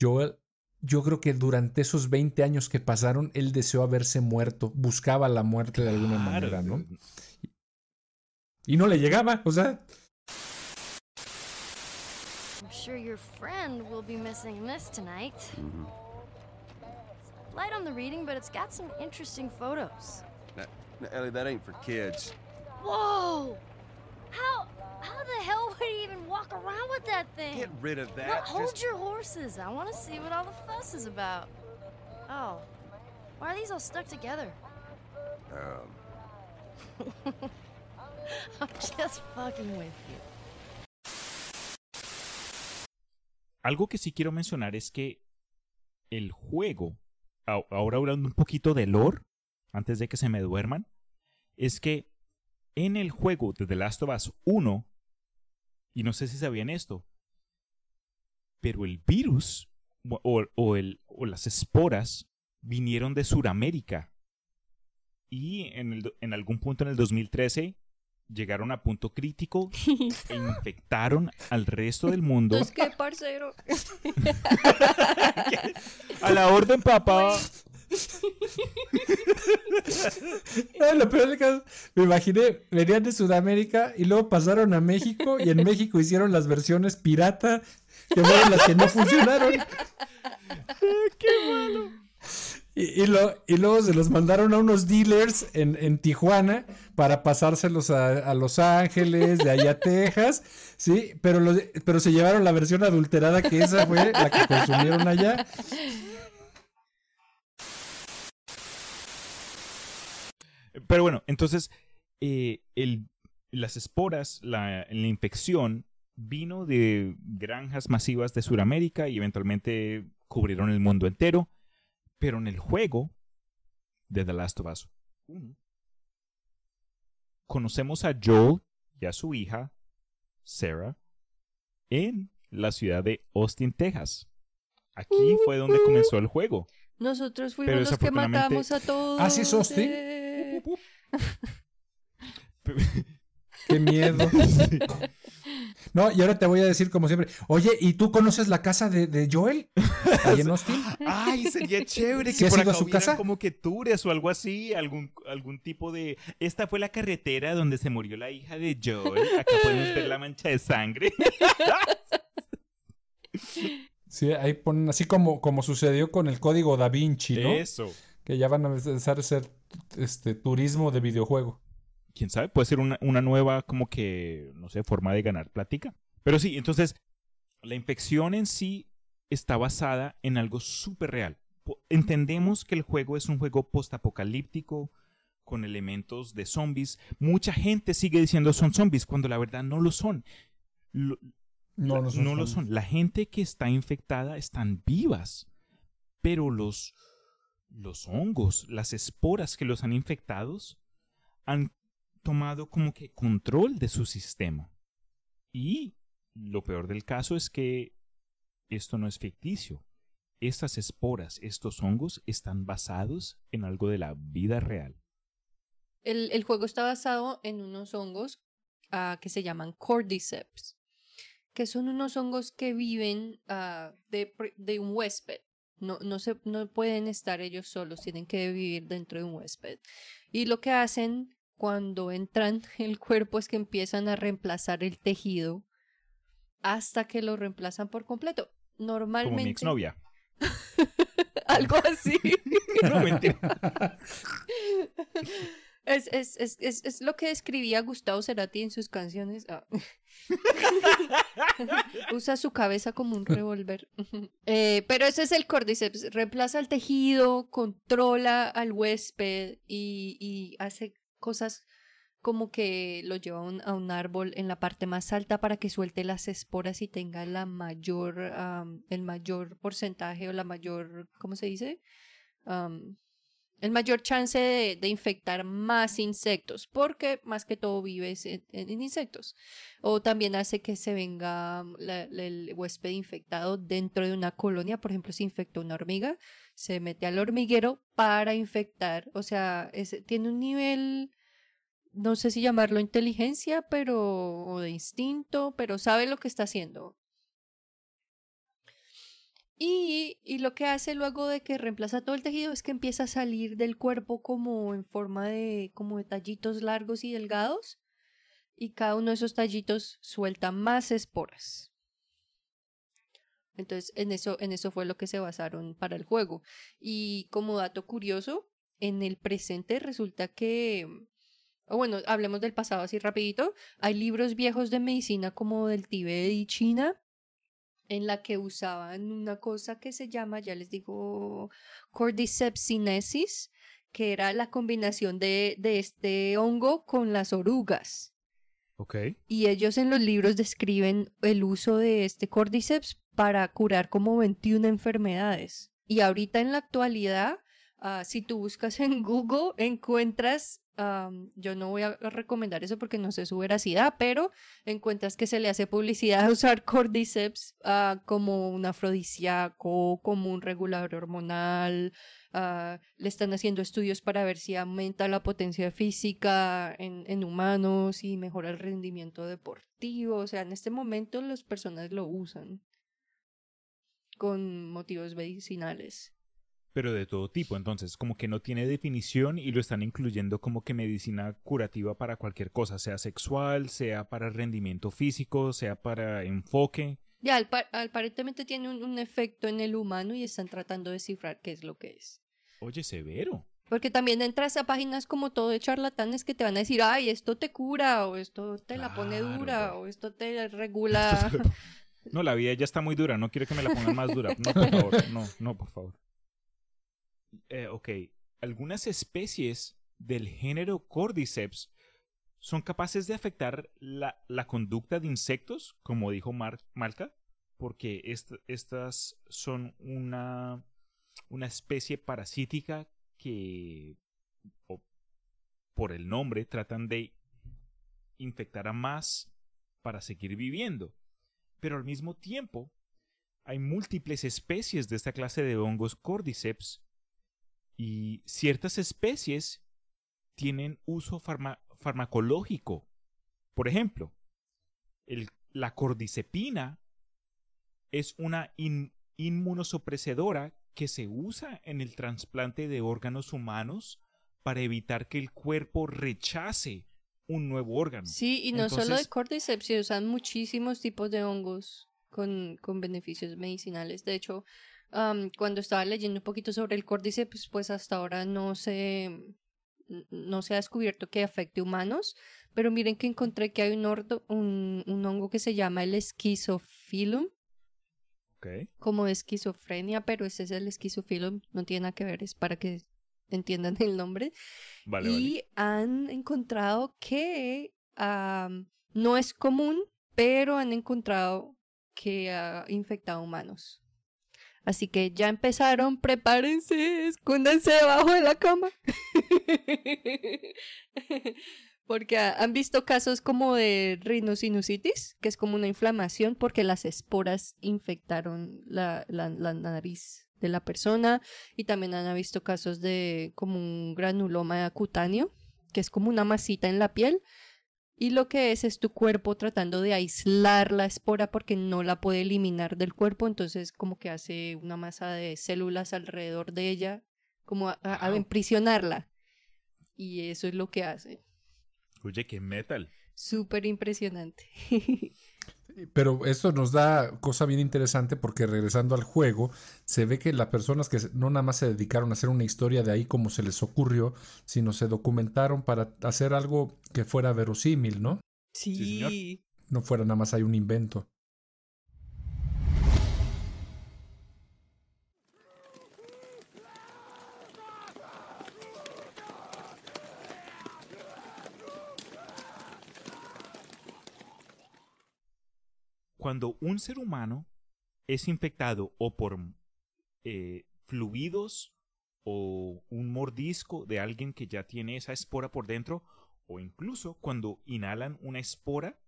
Joel, yo creo que durante esos 20 años que pasaron, él deseó haberse muerto, buscaba la muerte de alguna claro, manera, ¿no? Y no le llegaba, o sea, I'm sure your friend will be missing this tonight. Mm-hmm. Light on the reading, but it's got some interesting photos. Now, now, Ellie, that ain't for kids. Whoa! How how the hell would he even walk around with that thing? Get rid of Well, that. hold Just- your horses. I want to see what all the fuss is about. Oh, why are these all stuck together? Um, <laughs> I'm just fucking with you. algo que sí quiero mencionar es que el juego, ahora hablando un poquito de lore, antes de que se me duerman, es que en el juego de The Last of Us 1, y no sé si sabían esto, pero el virus o, o- el- o las esporas vinieron de Sudamérica. Y en, el en algún punto en el 2013 llegaron a punto crítico <laughs> e infectaron al resto del mundo. Entonces, ¿qué, parcero? <laughs> A la orden, papá. <laughs> <laughs> No, lo peor del caso, me imaginé, venían de Sudamérica y luego pasaron a México y en México hicieron las versiones pirata, que fueron las que no funcionaron. <laughs> ¡Qué malo! Y, y lo- y luego se los mandaron a unos dealers en, en Tijuana para pasárselos a, a Los Ángeles, de allá a Texas, sí, pero, los- pero se llevaron la versión adulterada que esa fue la que consumieron allá. Pero bueno, entonces eh, el- las esporas, la, la infección vino de granjas masivas de Sudamérica y eventualmente cubrieron el mundo entero. Pero en el juego de The Last of Us 1, conocemos a Joel y a su hija, Sarah, en la ciudad de Austin, Texas. Aquí fue donde comenzó el juego. Nosotros Pero fuimos los que matamos a todos. ¿Ah, sí eh. <laughs> Qué miedo. No, y ahora te voy a decir como siempre, oye, ¿y tú conoces la casa de, de Joel? Ahí en Austin. Ay, sería chévere ¿Sí que por a su casa? como que tours o algo así, algún, algún tipo de... Esta fue la carretera donde se murió la hija de Joel. Acá podemos ver la mancha de sangre. <laughs> Sí, ahí ponen así como, como sucedió con el código Da Vinci, ¿no? Eso. Que ya van a empezar a hacer este turismo de videojuego. Quién sabe, puede ser una, una nueva como que, no sé, forma de ganar plática. Pero sí, entonces, la infección en sí está basada en algo súper real. Entendemos que el juego es un juego postapocalíptico con elementos de zombies. Mucha gente sigue diciendo son zombies cuando la verdad no lo son. Lo- No, no son lo son. La gente que está infectada están vivas, pero los, los hongos, las esporas que los han infectados, han tomado como que control de su sistema. Y lo peor del caso es que esto no es ficticio. Estas esporas, estos hongos, están basados en algo de la vida real. El, el juego está basado en unos hongos ah, que se llaman cordyceps, que son unos hongos que viven ah, de, de un huésped. No, no, se, no pueden estar ellos solos, tienen que vivir dentro de un huésped. Y lo que hacen cuando entran <laughs> el cuerpo es que empiezan a reemplazar el tejido hasta que lo reemplazan por completo. Como Normalmente. mi exnovia. <laughs> Algo así. <laughs> No, mentira. Es, es, es, es, es lo que describía Gustavo Cerati en sus canciones. Ah. <laughs> Usa su cabeza como un <laughs> revólver. Eh, pero ese es el cordyceps. Reemplaza el tejido, controla al huésped y, y hace cosas como que lo lleva a un, a un árbol en la parte más alta para que suelte las esporas y tenga la mayor, am, el mayor porcentaje o la mayor, ¿cómo se dice? Am, el mayor chance de, infectar más insectos, porque más que todo vives en, insectos. O también hace que se venga el huésped infectado dentro de una colonia. Por ejemplo, si infectó una hormiga, se mete al hormiguero para infectar. O sea, tiene un nivel, no sé si llamarlo inteligencia, pero, o de instinto, pero sabe lo que está haciendo. Y, lo que hace luego de que reemplaza todo el tejido es que empieza a salir del cuerpo como en forma de, como tallitos largos y delgados. Y cada uno de esos tallitos suelta más esporas. Entonces, en eso, en eso fue lo que se basaron para el juego. Y como dato curioso, en el presente resulta que, bueno, hablemos del pasado así rapidito. Hay libros viejos de medicina como del Tíbet y China en la que usaban una cosa que se llama, ya les digo, Cordyceps sinensis, que era la combinación de, de este hongo con las orugas. Ok. Y ellos en los libros describen el uso de este Cordyceps para curar como 21 enfermedades. Y ahorita en la actualidad, ah, si tú buscas en Google, encuentras, am, yo no voy a recomendar eso porque no sé su veracidad, pero encuentras que se le hace publicidad a <laughs> usar Cordyceps ah, como un afrodisíaco, como un regulador hormonal. ah, le están haciendo estudios para ver si aumenta la potencia física en humanos y mejora el rendimiento deportivo. O sea, en este momento las personas lo usan con motivos medicinales. Pero de todo tipo, entonces, como que no tiene definición y lo están incluyendo como que medicina curativa para cualquier cosa, sea sexual, sea para rendimiento físico, sea para enfoque. Ya, al par- aparentemente tiene un, un efecto en el humano y están tratando de descifrar qué es lo que es. Oye, severo. Porque también entras a páginas como todo de charlatanes que te van a decir, ay, esto te cura, o esto te la pone dura, o esto te <laughs> regula. No, la vida ya está muy dura. No quiero que me la pongan más dura. No, por favor. No, no, por favor. Eh, ok. Algunas especies del género Cordyceps son capaces de afectar la, conducta de insectos, como dijo Mar- Malca, porque est- estas son una, una especie parasítica que, por el nombre, tratan de infectar a más para seguir viviendo. Pero al mismo tiempo, hay múltiples especies de esta clase de hongos Cordyceps y ciertas especies tienen uso farma- farmacológico. Por ejemplo, el- la cordycepina es una in- que se usa en el trasplante de órganos humanos para evitar que el cuerpo rechace un nuevo órgano. Sí, y no solo de cordyceps, se usan muchísimos tipos de hongos con, con beneficios medicinales. De hecho, am, cuando estaba leyendo un poquito sobre el cordyceps, pues hasta ahora no se, no se ha descubierto que afecte humanos, pero miren que encontré que hay un, ordo- un, un hongo que se llama el esquizofilum, Ok. como esquizofrenia, pero ese es el esquizofilum, no tiene nada que ver, es para que entiendan el nombre Vale, y vale. han encontrado que no es común, pero han encontrado que ha infectado humanos. Así que ya empezaron, prepárense, escóndanse debajo de la cama. <laughs> porque ha- han visto casos como de rinosinusitis, que es como una inflamación porque las esporas infectaron la, la- la nariz de la persona. Y también han visto casos de como un granuloma cutáneo, que es como una masita en la piel. Y lo que es es tu cuerpo tratando de aislar la espora porque no la puede eliminar del cuerpo, entonces como que hace una masa de células alrededor de ella, como a, a- a Wow. emprisionarla. Y eso es lo que hace. Oye, qué metal. Súper impresionante. <laughs> Pero esto nos da cosa bien interesante porque regresando al juego, se ve que las personas que se- no nada más se dedicaron a hacer una historia de ahí como se les ocurrió, sino se documentaron para hacer algo que fuera verosímil, ¿no? señor. No fuera nada más hay un invento. Cuando un ser humano es infectado o por eh, fluidos o un mordisco de alguien que ya tiene esa espora por dentro, o incluso cuando inhalan una espora,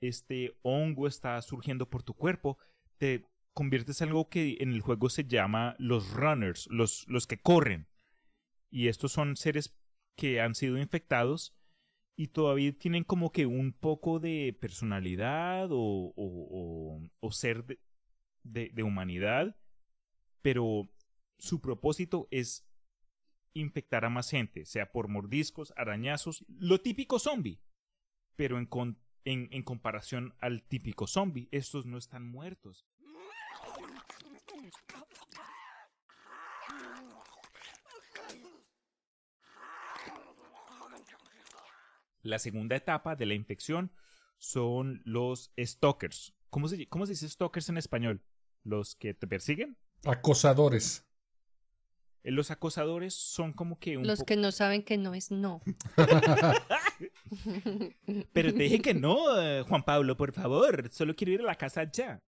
este hongo está surgiendo por tu cuerpo, te conviertes en algo que en el juego se llama los runners, los, los que corren. Y estos son seres que han sido infectados y todavía tienen como que un poco de personalidad o, o- o- ser de, de- de humanidad, pero su propósito es infectar a más gente, sea por mordiscos, arañazos, lo típico zombie. Pero en, con- en, en comparación al típico zombie, estos no están muertos. La segunda etapa de la infección son los stalkers. ¿Cómo se, cómo se dice stalkers en español? ¿Los que te persiguen? Acosadores. Eh, Los acosadores son como que un Los que no saben que no es no. <laughs> Pero te dije que no, eh, Juan Pablo, por favor. Solo quiero ir a la casa ya.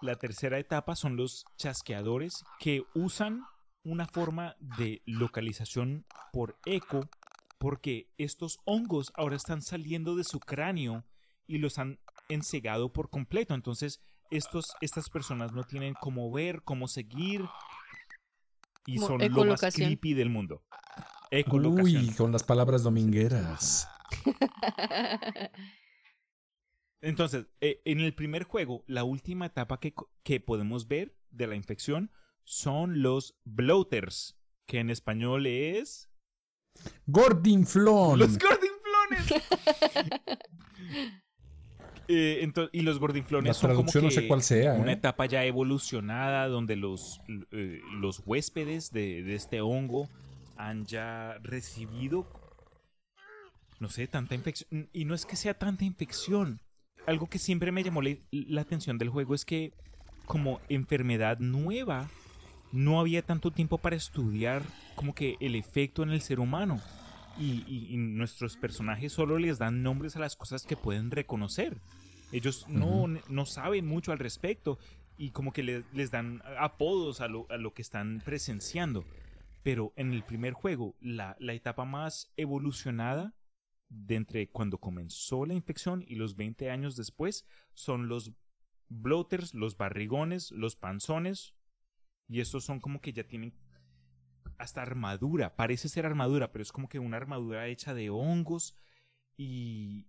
La tercera etapa son los chasqueadores que usan una forma de localización por eco porque estos hongos ahora están saliendo de su cráneo y los han ensegado por completo. Entonces, estos, estas personas no tienen cómo ver, cómo seguir. Y son lo más creepy del mundo. Ecolocación. Uy, con las palabras domingueras. <laughs> <laughs> Entonces, eh, en el primer juego, la última etapa que, que podemos ver de la infección son los bloaters, que en español es... Gordinflón. Los gordinflones. <laughs> Eh, y los gordinflones La son como no sé cuál sea, una ¿eh? etapa ya evolucionada donde los, eh, los huéspedes de, de este hongo han ya recibido, no sé, tanta infección. Y no es que sea tanta infección. Algo que siempre me llamó la, la atención del juego es que como enfermedad nueva, no había tanto tiempo para estudiar como que el efecto en el ser humano. Y, y- y nuestros personajes solo les dan nombres a las cosas que pueden reconocer. Ellos no, Ujú. no saben mucho al respecto y como que le- les dan apodos a lo, a lo que están presenciando. Pero en el primer juego, la, la etapa más evolucionada de entre cuando comenzó la infección y los 20 años después son los bloaters, los barrigones, los panzones. Y estos son como que ya tienen hasta armadura. Parece ser armadura, pero es como que una armadura hecha de hongos. Y,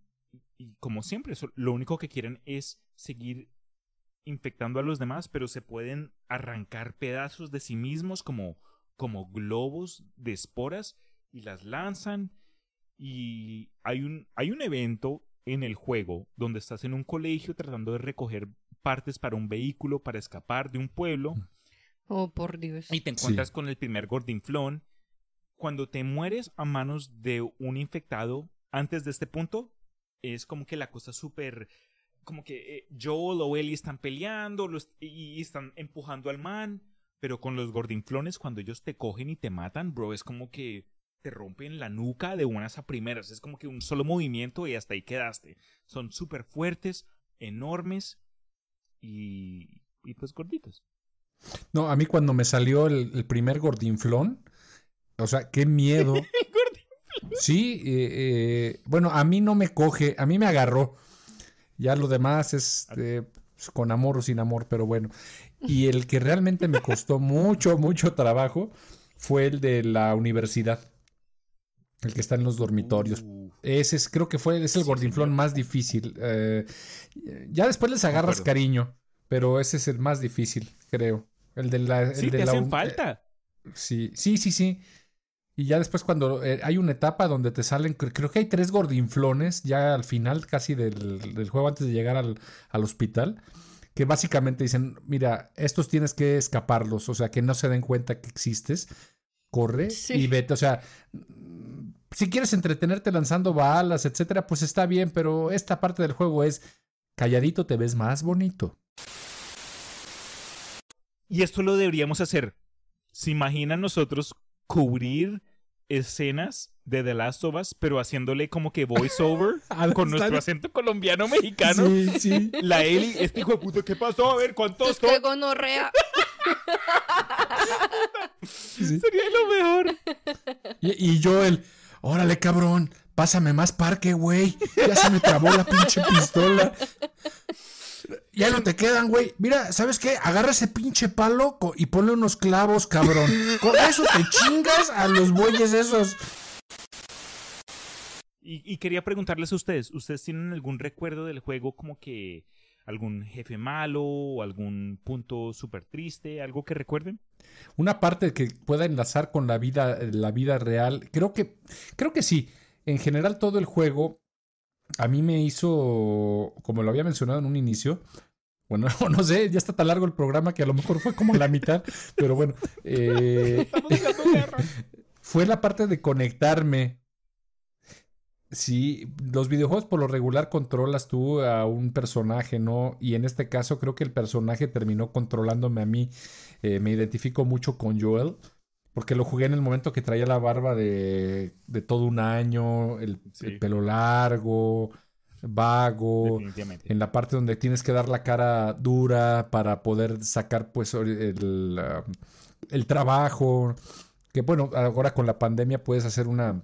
y como siempre, lo único que quieren es seguir infectando a los demás, pero se pueden arrancar pedazos de sí mismos como, como globos de esporas y las lanzan. Y hay un, hay un evento en el juego donde estás en un colegio tratando de recoger partes para un vehículo para escapar de un pueblo Oh, por Dios. y te encuentras con el primer gordinflón. Cuando te mueres a manos de un infectado antes de este punto, es como que la cosa súper... Como que eh, Joel o Ellie están peleando los- y están empujando al man, pero con los gordinflones cuando ellos te cogen y te matan, bro, es como que te rompen la nuca de buenas a primeras. Es como que un solo movimiento y hasta ahí quedaste. Son súper fuertes, enormes y, y pues gorditos. No, a mí cuando me salió el, el primer gordinflón, o sea, qué miedo. <laughs> Sí, eh, eh, bueno, a mí no me coge, a mí me agarró. Ya lo demás es eh, pues, con amor o sin amor, pero bueno. Y el que realmente me costó <laughs> mucho, mucho trabajo fue el de la universidad. El que está en los dormitorios. Uh, Ese es, creo que fue, es el Sí, gordinflón más difícil. Eh, ya después les agarras cariño, pero ese es el más difícil, creo. El de la. el sí, de te la hacen un- falta. Sí, sí, sí, sí. Y ya después cuando eh, hay una etapa donde te salen, cre- creo que hay tres gordinflones ya al final casi del, del juego antes de llegar al, al hospital, que básicamente dicen, mira, estos tienes que escaparlos, o sea, que no se den cuenta que existes, corre Sí. y vete, o sea, si quieres entretenerte lanzando balas, etcétera, pues está bien, pero esta parte del juego es calladito te ves más bonito. Y esto lo deberíamos hacer. ¿Se imaginan nosotros cubrir escenas de The Last of Us, pero haciéndole como que voiceover <laughs> con nuestro acento colombiano mexicano? Sí, sí. La Eli, este hijo de puta, ¿qué pasó? A ver, ¿cuántos Es son? que gonorrea. <laughs> sí. Sería lo mejor. Y, y yo el, órale cabrón, pásame más parque, güey. Ya se me trabó la pinche pistola. Ya no te quedan, güey. Mira, ¿sabes qué? Agarra ese pinche palo y ponle unos clavos, cabrón. Con eso te chingas a los bueyes esos. Y, y quería preguntarles a ustedes, ¿ustedes tienen algún recuerdo del juego como que algún jefe malo o algún punto súper triste, algo que recuerden? Una parte que pueda enlazar con la vida, la vida real. Creo que, creo que sí. En general, todo el juego a mí me hizo, como lo había mencionado en un inicio, bueno, <laughs> no sé, ya está tan largo el programa que a lo mejor fue como la mitad, pero bueno, <laughs> eh, fue la parte de conectarme. Sí, los videojuegos por lo regular controlas tú a un personaje, ¿no? Y en este caso creo que el personaje terminó controlándome a mí. Eh, me identifico mucho con Joel, porque lo jugué en el momento que traía la barba de, de todo un año, el, Sí. el pelo largo, vago en la parte donde tienes que dar la cara dura para poder sacar pues el, ah, el trabajo. Que bueno, ahora con la pandemia puedes hacer una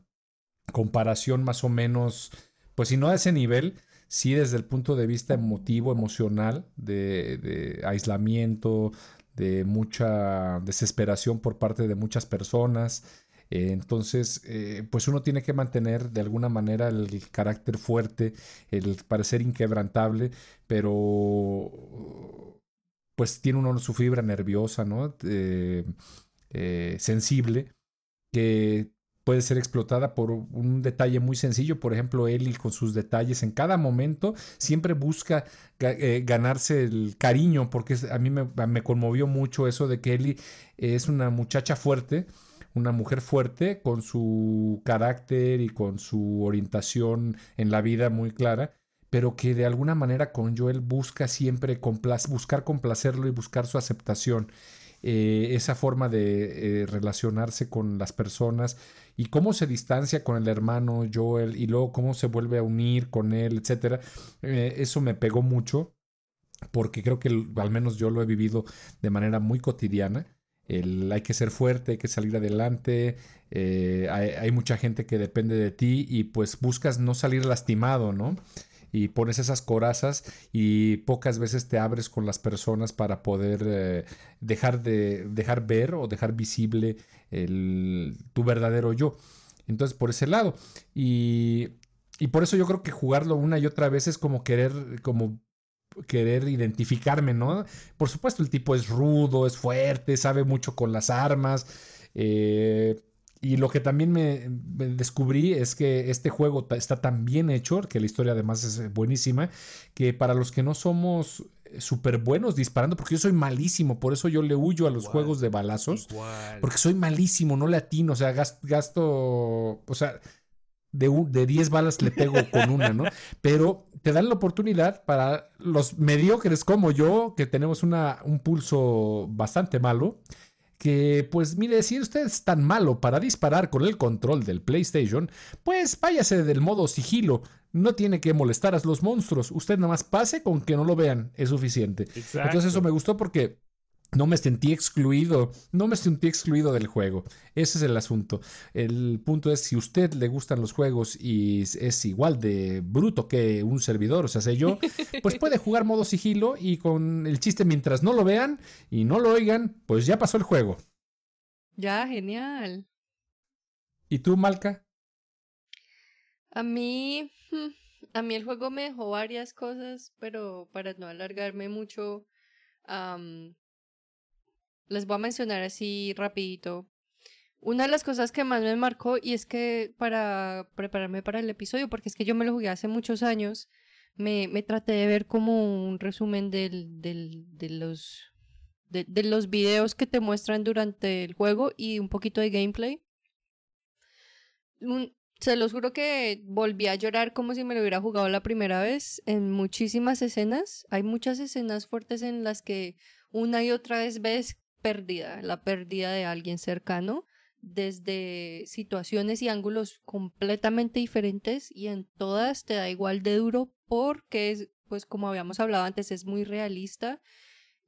comparación más o menos, pues si no a ese nivel, sí desde el punto de vista emotivo, emocional, de, aislamiento, de mucha desesperación por parte de muchas personas. Eh, entonces, eh, pues uno tiene que mantener de alguna manera el carácter fuerte, el parecer inquebrantable, pero pues tiene uno su fibra nerviosa, ¿no? Eh, sensible, que puede ser explotada por un detalle muy sencillo. Por ejemplo, Ellie con sus detalles en cada momento siempre busca eh, ganarse el cariño, porque a mí me, conmovió mucho eso de que Ellie es una muchacha fuerte, una mujer fuerte con su carácter y con su orientación en la vida muy clara pero que de alguna manera con Joel busca siempre buscar complacerlo y buscar su aceptación. Eh, esa forma de eh, relacionarse con las personas y cómo se distancia con el hermano Joel y luego cómo se vuelve a unir con él, etcétera. Eh, eso me pegó mucho porque creo que al menos yo lo he vivido de manera muy cotidiana. El, hay que ser fuerte, hay que salir adelante, hay, hay, mucha gente que depende de ti y pues buscas no salir lastimado, ¿no? y pones esas corazas y pocas veces te abres con las personas para poder eh, dejar de dejar ver o dejar visible el, tu verdadero yo. Entonces, por ese lado. Y, y por eso yo creo que jugarlo una y otra vez es como querer, como querer identificarme, ¿no? Por supuesto, el tipo es rudo, es fuerte, sabe mucho con las armas. Eh, y lo que también me, descubrí es que este juego está tan bien hecho, que la historia además es buenísima, que para los que no somos súper buenos disparando, porque yo soy malísimo, por eso yo le huyo a los juegos de balazos, porque soy malísimo, no le atino, o sea, gasto, o sea, de, de 10 balas le pego con una, ¿no? <laughs> Pero te dan la oportunidad para los mediocres como yo, que tenemos una, un pulso bastante malo, que pues mire, si usted es tan malo para disparar con el control del PlayStation, pues váyase del modo sigilo. No tiene que molestar a los monstruos. Usted nada más pase con que no lo vean. Es suficiente. Entonces eso me gustó porque no me sentí excluido, no me sentí excluido del juego. Ese es el asunto. El punto es, si a usted le gustan los juegos y es igual de bruto que un servidor, o sea, sé yo, pues <laughs> puede jugar modo sigilo y con el chiste mientras no lo vean y no lo oigan, pues ya pasó el juego. Ya, genial. ¿Y tú, Malca? A mí, hmm, a mí el juego me dejó varias cosas, pero para no alargarme mucho, les voy a mencionar así rapidito. Una de las cosas que más me marcó, y es que para prepararme para el episodio, porque es que yo me lo jugué hace muchos años, me, me traté de ver como un resumen del, de los de, los videos que te muestran durante el juego y un poquito de gameplay. Se los juro que volví a llorar como si me lo hubiera jugado la primera vez en muchísimas escenas. Hay muchas escenas fuertes en las que una y otra vez ves pérdida, la pérdida de alguien cercano, desde situaciones y ángulos completamente diferentes y en todas te da igual de duro porque es, pues como habíamos hablado antes, es muy realista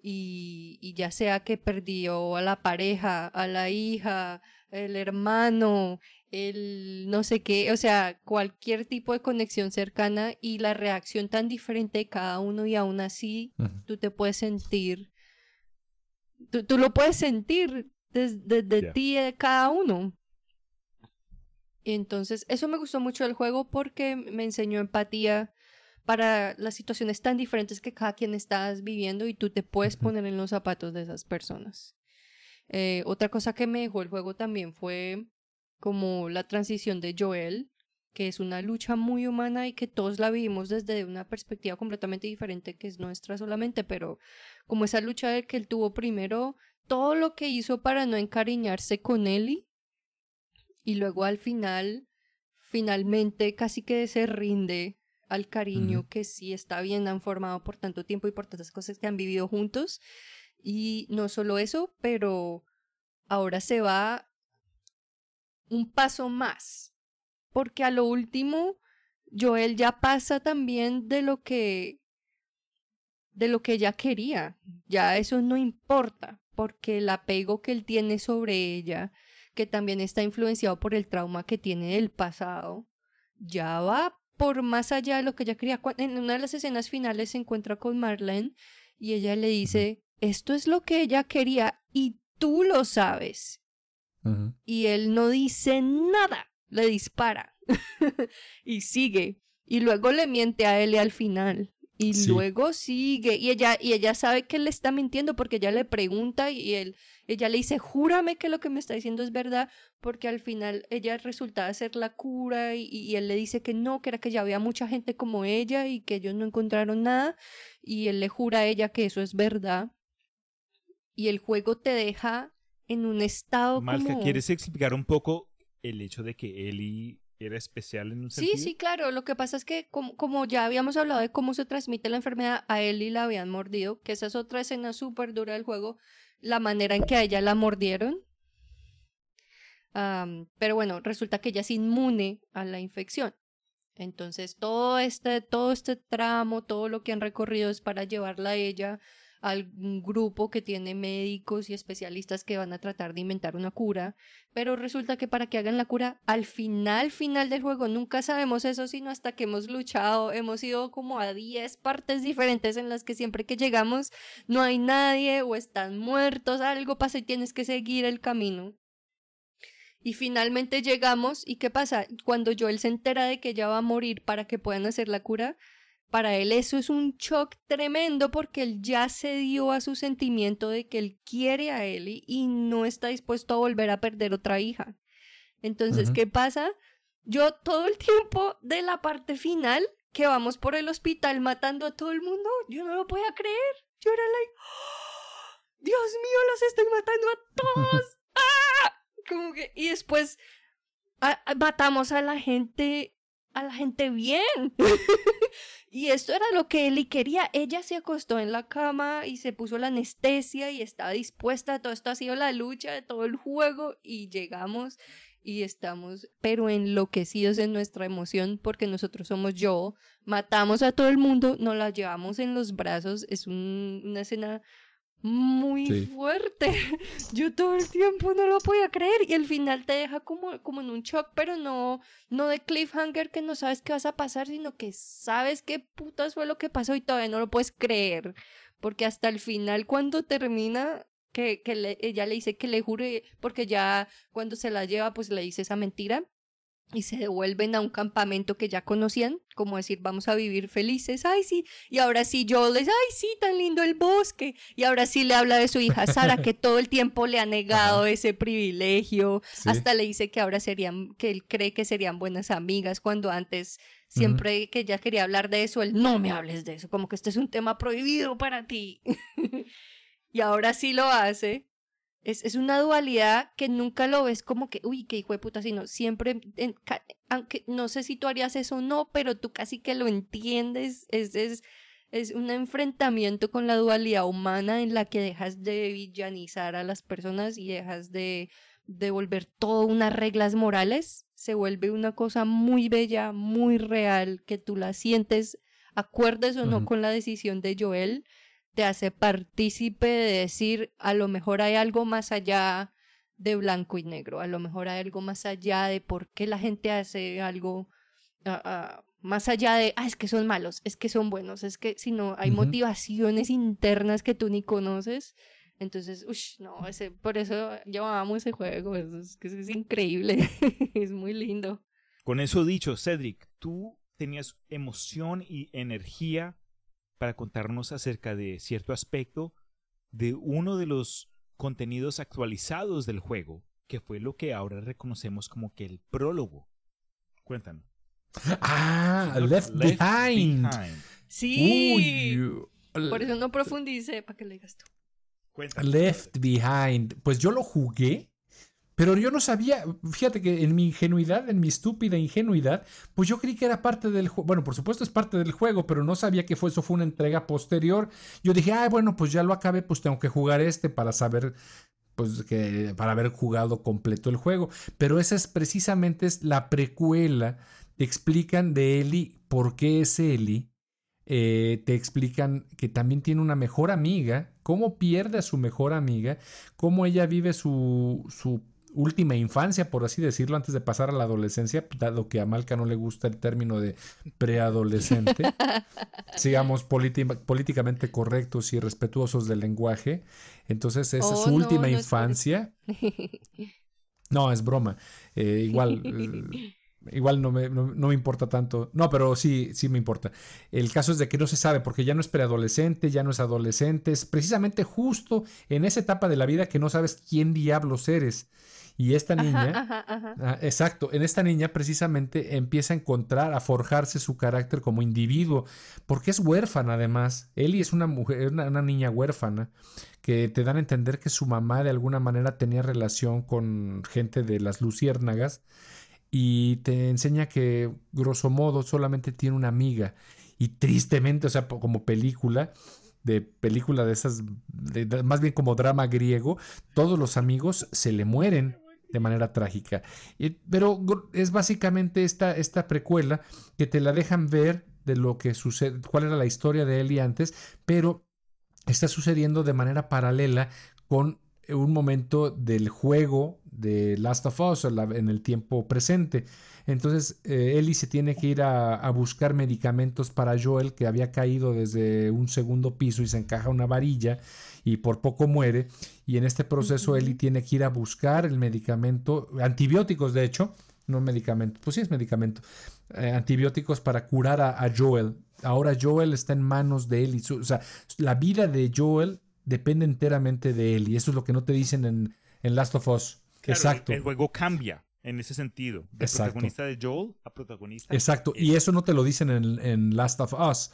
y, y ya sea que perdió a la pareja, a la hija, el hermano, el no sé qué, o sea, cualquier tipo de conexión cercana y la reacción tan diferente de cada uno y aún así tú te puedes sentir Tú, lo puedes sentir desde ti de cada uno. Entonces, eso me gustó mucho del juego porque me enseñó empatía para las situaciones tan diferentes que cada quien estás viviendo y tú te puedes poner en los zapatos de esas personas. Eh, otra cosa que me dejó el juego también fue como la transición de Joel que es una lucha muy humana y que todos la vivimos desde una perspectiva completamente diferente que es nuestra solamente, pero como esa lucha de que él tuvo primero todo lo que hizo para no encariñarse con Ellie y luego al final, finalmente casi que se rinde al cariño que sí está bien, han formado por tanto tiempo y por tantas cosas que han vivido juntos. Y no solo eso, pero ahora se va un paso más porque a lo último Joel ya pasa también de lo que de lo que ella quería. Ya eso no importa, porque el apego que él tiene sobre ella, que también está influenciado por el trauma que tiene del pasado, ya va por más allá de lo que ella quería. En una de las escenas finales se encuentra con Marlene y ella le dice, esto es lo que ella quería y tú lo sabes. Y él no dice nada le dispara <laughs> y sigue. Y luego le miente a él al final. Y Sí. luego sigue, y ella, y ella sabe que él le está mintiendo porque ella le pregunta y él, ella le dice, júrame que lo que me está diciendo es verdad, porque al final ella resulta ser la cura y, y él le dice que no, que era que ya había mucha gente como ella y que ellos no encontraron nada, y él le jura a ella que eso es verdad. Y el juego te deja en un estado Malca, como... ¿quieres explicar un poco el hecho de que Ellie era especial en un Sí, sentido? sí, claro. Lo que pasa es que como, como ya habíamos hablado de cómo se transmite la enfermedad, a Ellie la habían mordido, que esa es otra escena súper dura del juego, la manera en que a ella la mordieron. Pero bueno, resulta que ella es inmune a la infección. Entonces, todo este, todo este tramo, todo lo que han recorrido es para llevarla a ella al grupo que tiene médicos y especialistas que van a tratar de inventar una cura pero resulta que para que hagan la cura al final, final del juego, nunca sabemos eso, sino hasta que hemos luchado, hemos ido como a 10 partes diferentes en las que siempre que llegamos no hay nadie o están muertos, algo pasa y tienes que seguir el camino. Y finalmente llegamos, ¿y qué pasa? Cuando Joel se entera de que ella va a morir para que puedan hacer la cura, para él eso es un shock tremendo porque él ya se dio a su sentimiento de que él quiere a Ellie y no está dispuesto a volver a perder otra hija. Entonces. ¿qué pasa? Yo todo el tiempo de la parte final que vamos por el hospital matando a todo el mundo, yo no lo podía creer. Yo era like, "¡Oh! Dios mío, los estoy matando a todos. <laughs> ¡Ah! Como que, y después a- a- matamos a la gente, a la gente bien. <laughs> Y esto era lo que Ellie quería. Ella se acostó en la cama y se puso la anestesia y estaba dispuesta. Todo esto ha sido la lucha de todo el juego y llegamos y estamos pero enloquecidos en nuestra emoción porque nosotros somos yo. Matamos a todo el mundo, nos la llevamos en los brazos. Es un- una escena muy Sí. fuerte. <laughs> Yo todo el tiempo no lo podía creer y al final te deja como, como en un shock, pero no, no de cliffhanger que no sabes qué vas a pasar, sino que sabes qué putas fue lo que pasó y todavía no lo puedes creer. Porque hasta el final, cuando termina, que, que le- ella le dice que le jure, porque ya cuando se la lleva, pues le dice esa mentira. Y se devuelven a un campamento que ya conocían, como decir, vamos a vivir felices, ay sí, y ahora sí Joel les, ay sí, tan lindo el bosque, y ahora sí le habla de su hija Sara, que todo el tiempo le ha <laughs> negado ese privilegio, Sí. hasta le dice que ahora serían, que él cree que serían buenas amigas, cuando antes siempre que ella quería hablar de eso, él no me hables de eso, como que este es un tema prohibido para ti. <laughs> y ahora sí lo hace. Es, es una dualidad que nunca lo ves como que, uy, qué hijo de puta, sino siempre, en aunque no sé si tú harías eso o no, pero tú casi que lo entiendes, es, es, es un enfrentamiento con la dualidad humana en la que dejas de villanizar a las personas y dejas de, de volver todo unas reglas morales, se vuelve una cosa muy bella, muy real, que tú la sientes, acuerdes o no con la decisión de Joel, te hace partícipe de decir, a lo mejor hay algo más allá de blanco y negro, a lo mejor hay algo más allá de por qué la gente hace algo, más allá de, ah, es que son malos, es que son buenos, es que si no, hay motivaciones internas que tú ni conoces. Entonces, uff, no, ese, por eso yo amo ese juego, es, es, es increíble, <laughs> es muy lindo. Con eso dicho, Cedric, tú tenías emoción y energía para contarnos acerca de cierto aspecto de uno de los contenidos actualizados del juego, que fue lo que ahora reconocemos como que el prólogo. Cuéntanos. Ah, Left, Behind. Sí, Uy, por eso no profundice, para que le digas tú. Cuéntanos. Left Behind. Pues yo lo jugué, pero yo no sabía. Fíjate que en mi ingenuidad, en mi estúpida ingenuidad, pues yo creí que era parte del juego. Bueno, por supuesto es parte del juego, pero no sabía que eso fue una entrega posterior. Yo dije, ah, bueno, pues ya lo acabé, pues tengo que jugar este para saber. Pues que para haber jugado completo el juego. Pero esa es precisamente es la precuela. Te explican de Ellie por qué es Ellie. Eh, te explican que también tiene una mejor amiga, cómo pierde a su mejor amiga, cómo ella vive su, su última infancia, por así decirlo, antes de pasar a la adolescencia, dado que a Malca no le gusta el término de preadolescente. <laughs> Sigamos políti- políticamente correctos y respetuosos del lenguaje. Entonces, esa es Oh, su no, última no es infancia. No, es broma. Eh, igual, eh, <laughs> igual no me, no, no me importa tanto. No, pero sí, sí me importa. El caso es de que no se sabe, porque ya no es preadolescente, ya no es adolescente, es precisamente justo en esa etapa de la vida que no sabes quién diablos eres. Y esta niña, Ajá, ajá, ajá. Ah, exacto, en esta niña precisamente empieza a encontrar, a forjarse su carácter como individuo, porque es huérfana además. Ellie es una mujer, una, una niña huérfana que te dan a entender que su mamá de alguna manera tenía relación con gente de las luciérnagas y te enseña que grosso modo solamente tiene una amiga y tristemente, o sea, como película de película de esas, de- más bien como drama griego, todos los amigos se le mueren de manera trágica. Pero es básicamente esta, esta precuela que te la dejan ver de lo que sucede, cuál era la historia de Ellie antes, pero está sucediendo de manera paralela con un momento del juego de Last of Us la- en el tiempo presente. Entonces, eh, Ellie se tiene que ir a, a buscar medicamentos para Joel, que había caído desde un segundo piso y se encaja una varilla y por poco muere. Y en este proceso, Ujú. Ellie tiene que ir a buscar el medicamento, antibióticos de hecho, no medicamento, pues sí es medicamento, eh, antibióticos para curar a, a Joel. Ahora Joel está en manos de Ellie. O sea, la vida de Joel depende enteramente de Ellie. Eso es lo que no te dicen en, en Last of Us. Claro, Exacto. El, el juego cambia en ese sentido. De Exacto. protagonista de Joel a protagonista. Exacto, y eso no te lo dicen en, en Last of Us.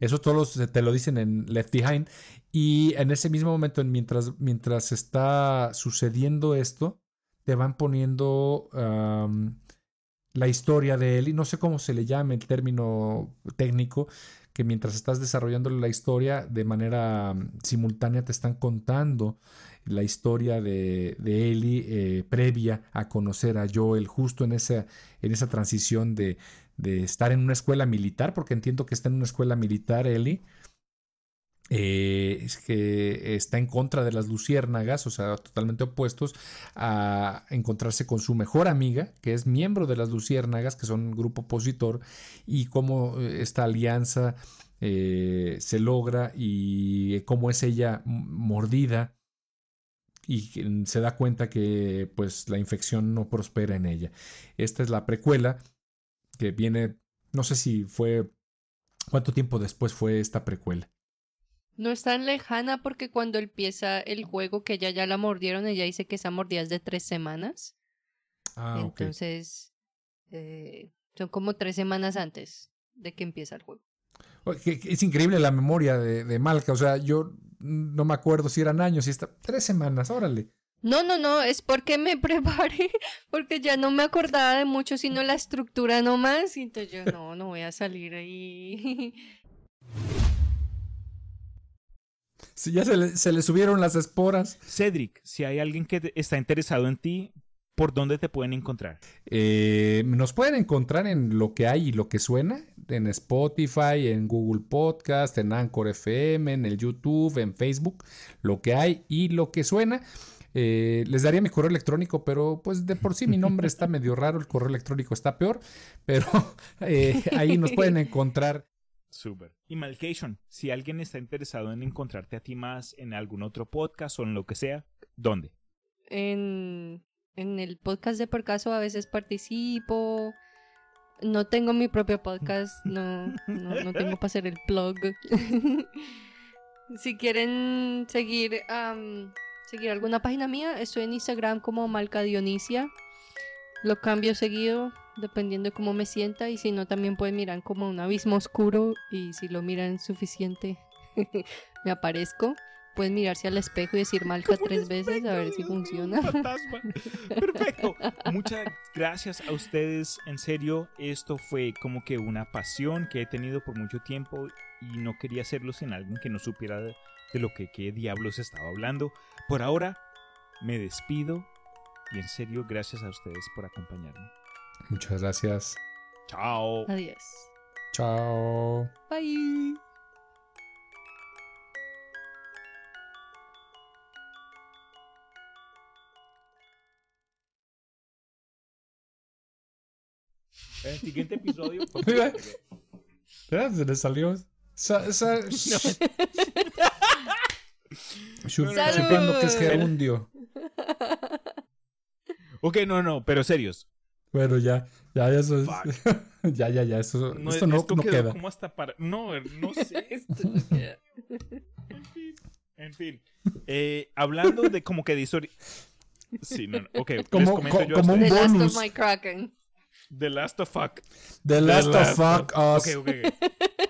Eso todos te lo dicen en Left Behind. Y en ese mismo momento, en mientras, mientras está sucediendo esto, te van poniendo la historia de él. Y no sé cómo se le llama el término técnico, que mientras estás desarrollando la historia, de manera am, simultánea te están contando la historia de, de Ellie eh, previa a conocer a Joel, justo en esa, en esa transición de, de estar en una escuela militar, porque entiendo que está en una escuela militar Ellie. Eh, es que está en contra de las luciérnagas, o sea, totalmente opuestos a encontrarse con su mejor amiga, que es miembro de las luciérnagas, que son grupo opositor, y cómo eh, esta alianza eh, se logra y cómo es ella mordida y se da cuenta que pues la infección no prospera en ella. Esta es la precuela que viene, no sé si fue, ¿cuánto tiempo después fue esta precuela? No es tan lejana porque cuando empieza el juego que ella ya la mordieron, ella dice que esa mordida es de tres semanas. Ah. Entonces, eh, son como tres semanas antes de que empieza el juego. Es increíble la memoria de, de Malca, o sea, yo no me acuerdo si eran años, si está, tres semanas, órale. No, no, no, es porque me <laughs> preparé, porque ya no me acordaba de mucho, sino la estructura nomás. Y entonces yo, no, no voy a salir ahí. <laughs> Si ya se le, se le subieron las esporas. Cedric, si hay alguien que te- está interesado en ti, ¿por dónde te pueden encontrar? Eh, nos pueden encontrar en lo que hay y lo que suena, en Spotify, en Google Podcast, en Anchor FM, en el YouTube, en Facebook, lo que hay y lo que suena. Eh, les daría mi correo electrónico, pero pues de por sí mi nombre está medio raro, el correo electrónico está peor, pero <laughs> eh, ahí nos pueden encontrar. Super. Y Malcation, si alguien está interesado en encontrarte a ti más en algún otro podcast o en lo que sea, ¿dónde? En, en el podcast de por caso a veces participo. No tengo mi propio podcast, no, no, no tengo para hacer el plug. <laughs> si quieren seguir, am, seguir alguna página mía, estoy en Instagram como Malca Dionisia. Lo cambio seguido dependiendo de cómo me sienta y si no también pueden mirar como un abismo oscuro y si lo miran suficiente <laughs> me aparezco. Pueden mirarse al espejo y decir Malca tres veces a ver si funciona. <laughs> Fantasma. Perfecto. Muchas gracias a ustedes. En serio, esto fue como que una pasión que he tenido por mucho tiempo y no quería hacerlo sin alguien que no supiera de, de lo que qué diablos estaba hablando. Por ahora, me despido y en serio, gracias a ustedes por acompañarme. Muchas gracias. Chao. Adiós. Chao. Bye. En el siguiente episodio. <laughs> Espera, Se le salió. Sa- sa- <laughs> Chup- Salud. Chupando que es gerundio. Ok, no, no, pero serios. Bueno, ya, ya, ya, eso es- <laughs> ya, ya, ya, eso, No, esto no, esto no queda. como hasta para... No, no sé. <laughs> Esto no queda. En fin. En fin. Eh, hablando de como que de. Sí, no, no. Ok, les Como- comento co- yo como un. The Last bonus. of My Kraken. The Last of Fuck. The Last of Last Fuck Us. Ok, ok, ok.